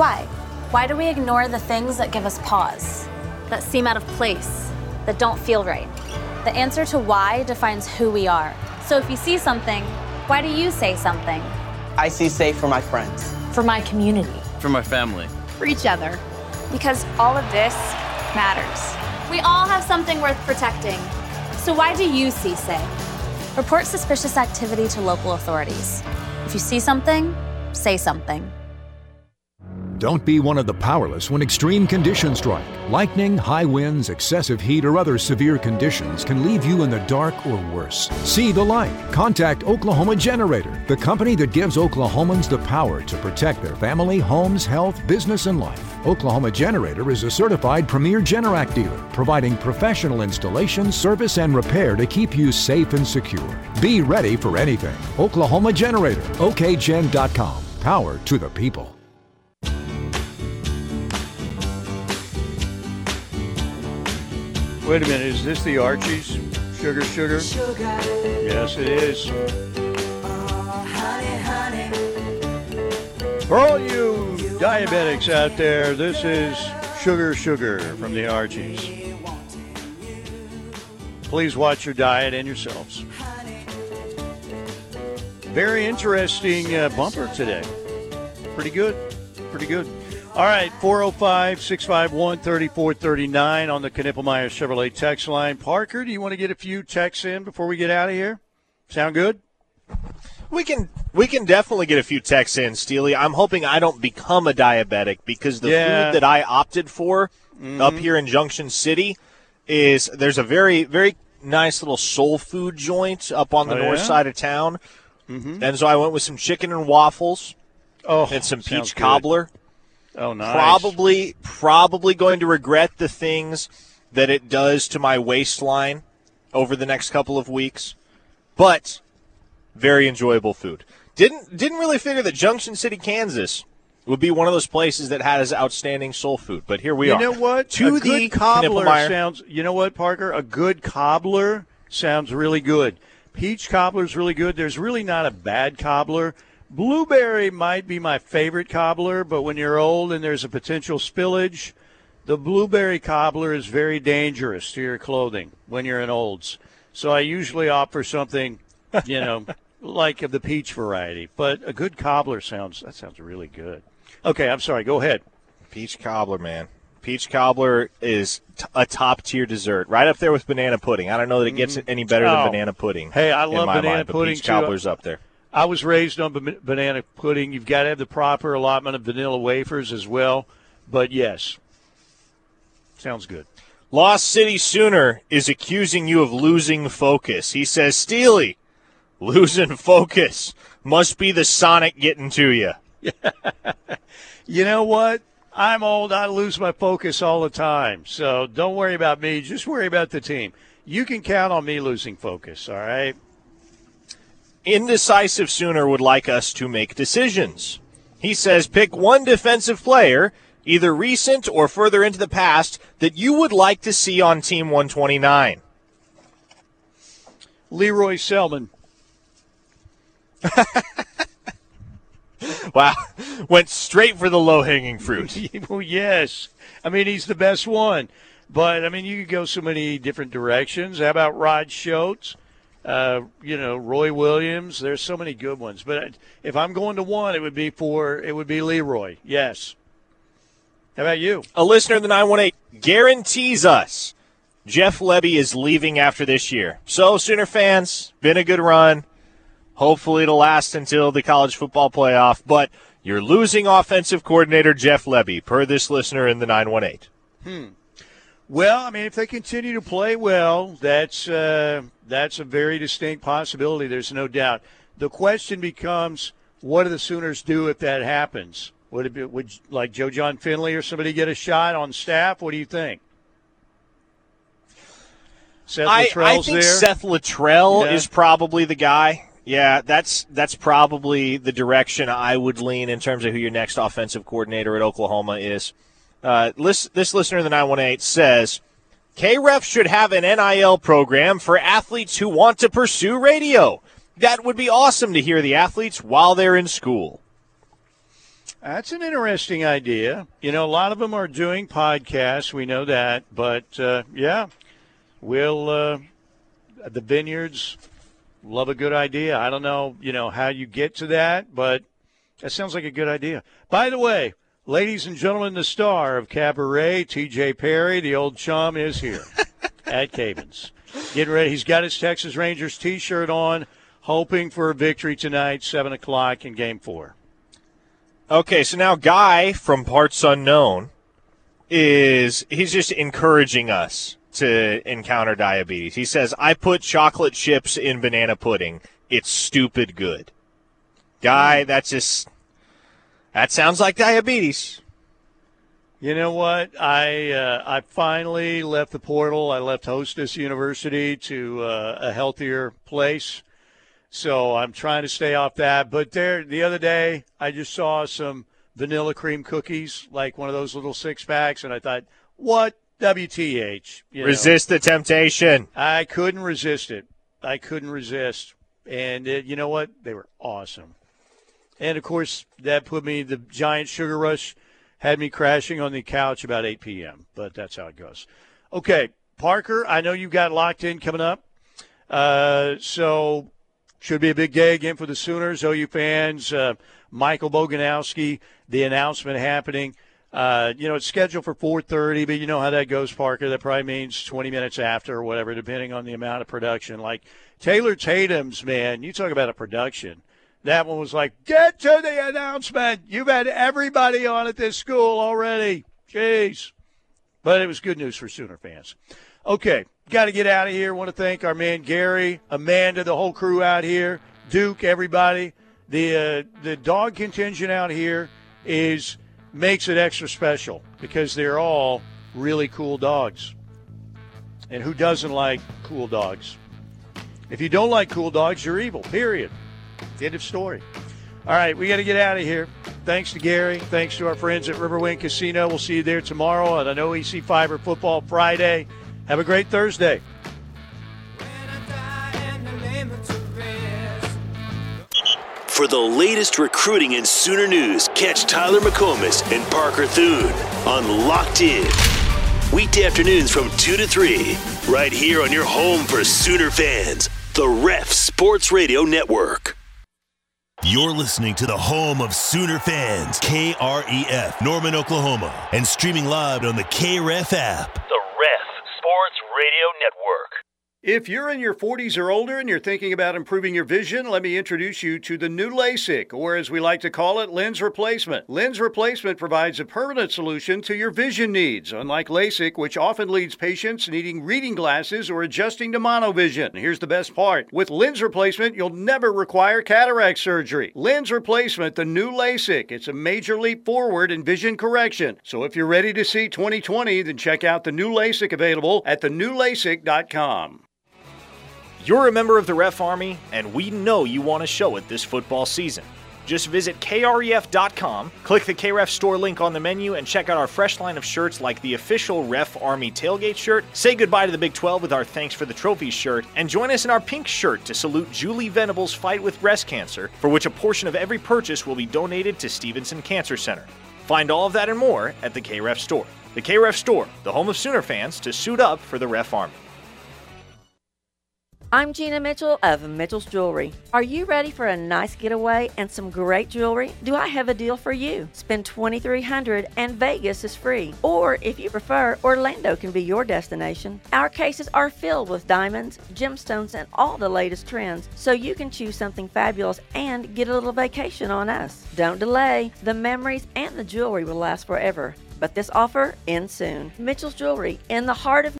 Why? Why do we ignore the things that give us pause, that seem out of place, that don't feel right? The answer to why defines who we are. So if you see something, why do you say something? I see safe for my friends. For my community. For my family. For each other. Because all of this matters. We all have something worth protecting. So why do you see safe? Report suspicious activity to local authorities. If you see something, say something. Don't be one of the powerless when extreme conditions strike. Lightning, high winds, excessive heat, or other severe conditions can leave you in the dark or worse. See the light. Contact Oklahoma Generator, the company that gives Oklahomans the power to protect their family, homes, health, business, and life. Oklahoma Generator is a certified premier Generac dealer, providing professional installation, service, and repair to keep you safe and secure. Be ready for anything. Oklahoma Generator, okgen.com. Power to the people. Wait a minute, is this the Archie's? Sugar, sugar? Yes, it is. For all you diabetics out there, this is Sugar, Sugar from the Archies. Please watch your diet and yourselves. Very interesting uh, bumper today. Pretty good. Pretty good. All right, 405 651 3439 on the Knippelmeyer Chevrolet text line. Parker, do you want to get a few texts in before we get out of here? Sound good? We can we can definitely get a few texts in, Steely. I'm hoping I don't become a diabetic because the Yeah. food that I opted for Mhm. up here in Junction City is there's a very very nice little soul food joint up on the Oh, north yeah? side of town. Mhm. And so I went with some chicken and waffles. Oh, and some peach good. Cobbler. Oh, nice. Probably probably going to regret the things that it does to my waistline over the next couple of weeks. But very enjoyable food. Didn't didn't really figure that Junction City, Kansas would be one of those places that has outstanding soul food. But here we you are. You know what? To a the good cobbler sounds. You know what, Parker? A good cobbler sounds really good. Peach cobbler is really good. There's really not a bad cobbler. Blueberry might be my favorite cobbler, but when you're old and there's a potential spillage, the blueberry cobbler is very dangerous to your clothing when you're in olds. So I usually opt for something, you know, [LAUGHS] like of the peach variety. But a good cobbler sounds that sounds really good. Okay, I'm sorry. Go ahead. Peach cobbler, man. Peach cobbler is t- a top tier dessert, right up there with banana pudding. I don't know that it gets mm-hmm. any better Oh. than banana pudding. Hey, I in love my banana mind, but pudding Peach too. cobbler's up there. I was raised on banana pudding. You've got to have the proper allotment of vanilla wafers as well. But yes, sounds good. Lost City Sooner is accusing you of losing focus. He says, Steely, losing focus must be the Sonic getting to you. [LAUGHS] You know what? I'm old. I lose my focus all the time. So don't worry about me. Just worry about the team. You can count on me losing focus. All right. Indecisive Sooner would like us to make decisions. He says, pick one defensive player, either recent or further into the past, that you would like to see on Team 129. Lee Roy Selmon. [LAUGHS] Wow. Went straight for the low hanging fruit. well, [LAUGHS] oh, yes. I mean, he's the best one. But, I mean, you could go so many different directions. How about Rod Shoate? Uh, you know, Roy Williams. There's so many good ones. But if I'm going to one, it would be for, it would be Lee Roy. Yes. How about you? A listener in the 918 guarantees us Jeff Lebby is leaving after this year. So, Sooner fans, been a good run. Hopefully, it'll last until the college football playoff. But you're losing offensive coordinator Jeff Lebby, per this listener in the 918. Hmm. Well, I mean, if they continue to play well, that's uh, that's a very distinct possibility. There's no doubt. The question becomes, what do the Sooners do if that happens? Would it be would like Joe Jon Finley or somebody get a shot on staff? What do you think? Seth I, I think there. Seth Littrell Yeah. is probably the guy. Yeah, that's that's probably the direction I would lean in terms of who your next offensive coordinator at Oklahoma is. Uh, list, this listener in the 918 says KREF should have an NIL program for athletes who want to pursue radio. That would be awesome to hear the athletes while they're in school. That's an interesting idea. You know, a lot of them are doing podcasts. We know that, but uh, yeah, we'll uh, the vineyards love a good idea. I don't know, you know, how you get to that, but that sounds like a good idea. By the way, ladies and gentlemen, the star of Cabaret, T.J. Perry, the old chum, is here [LAUGHS] at Cavens. Getting ready. He's got his Texas Rangers T-shirt on, hoping for a victory tonight, seven o'clock in Game Four. Okay, so now Guy from Parts Unknown is he's just encouraging us to encounter diabetes. He says, "I put chocolate chips in banana pudding. It's stupid good." Guy, that's just that sounds like diabetes. You know what? I uh, I finally left the portal. I left Hostess University to uh, a healthier place. So I'm trying to stay off that. But there, the other day, I just saw some vanilla cream cookies, like one of those little six packs, and I thought, what WTH? You know. Resist the temptation. I couldn't resist it. I couldn't resist. And it, you know what? They were awesome. And of course, that put me, the giant sugar rush had me crashing on the couch about 8 p.m., but that's how it goes. Okay, Parker, I know you got locked in coming up. Uh, so should be a big day again for the Sooners, OU fans. Uh, Michael Boganowski, the announcement happening. Uh, you know, it's scheduled for 4:30, but you know how that goes, Parker. That probably means 20 minutes after or whatever, depending on the amount of production. Like Taylor Tatum's, man, you talk about a production. That one was like, get to the announcement. You've had everybody on at this school already. Jeez. But it was good news for Sooner fans. Okay, got to get out of here. Want to thank our man Gary, Amanda, the whole crew out here, Duke, everybody. The uh, the dog contingent out here is makes it extra special because they're all really cool dogs. And who doesn't like cool dogs? If you don't like cool dogs, you're evil. Period. End of story. All right, we got to get out of here. Thanks to Gary. Thanks to our friends at Riverwind Casino. We'll see you there tomorrow on an OEC Fiber Football Friday. Have a great Thursday. For the latest recruiting and Sooner news, catch Tyler McComas and Parker Thune on Locked In. Weekday afternoons from 2 to 3, right here on your home for Sooner fans, the Ref Sports Radio Network. You're listening to the home of Sooner fans, KREF, Norman, Oklahoma, and streaming live on the KREF app. The Ref Sports Radio Network. If you're in your 40s or older and you're thinking about improving your vision, let me introduce you to the new LASIK, or as we like to call it, lens replacement. Lens replacement provides a permanent solution to your vision needs, unlike LASIK, which often leads patients needing reading glasses or adjusting to monovision. Here's the best part with lens replacement, you'll never require cataract surgery. Lens replacement, the new LASIK, it's a major leap forward in vision correction. So if you're ready to see 2020, then check out the new LASIK available at thenewlasik.com. You're a member of the Ref Army, and we know you want to show it this football season. Just visit kref.com, click the KREF store link on the menu, and check out our fresh line of shirts like the official Ref Army tailgate shirt. Say goodbye to the Big 12 with our Thanks for the Trophies shirt, and join us in our pink shirt to salute Julie Venable's fight with breast cancer, for which a portion of every purchase will be donated to Stephenson Cancer Center. Find all of that and more at the KREF store. The KREF store, the home of Sooner fans to suit up for the Ref Army. I'm Gina Mitchell of Mitchell's Jewelry. Are you ready for a nice getaway and some great jewelry? Do I have a deal for you? Spend 2,300 and Vegas is free. Or if you prefer, Orlando can be your destination. Our cases are filled with diamonds, gemstones, and all the latest trends, so you can choose something fabulous and get a little vacation on us. Don't delay. The memories and the jewelry will last forever. But this offer ends soon. Mitchell's Jewelry in the heart of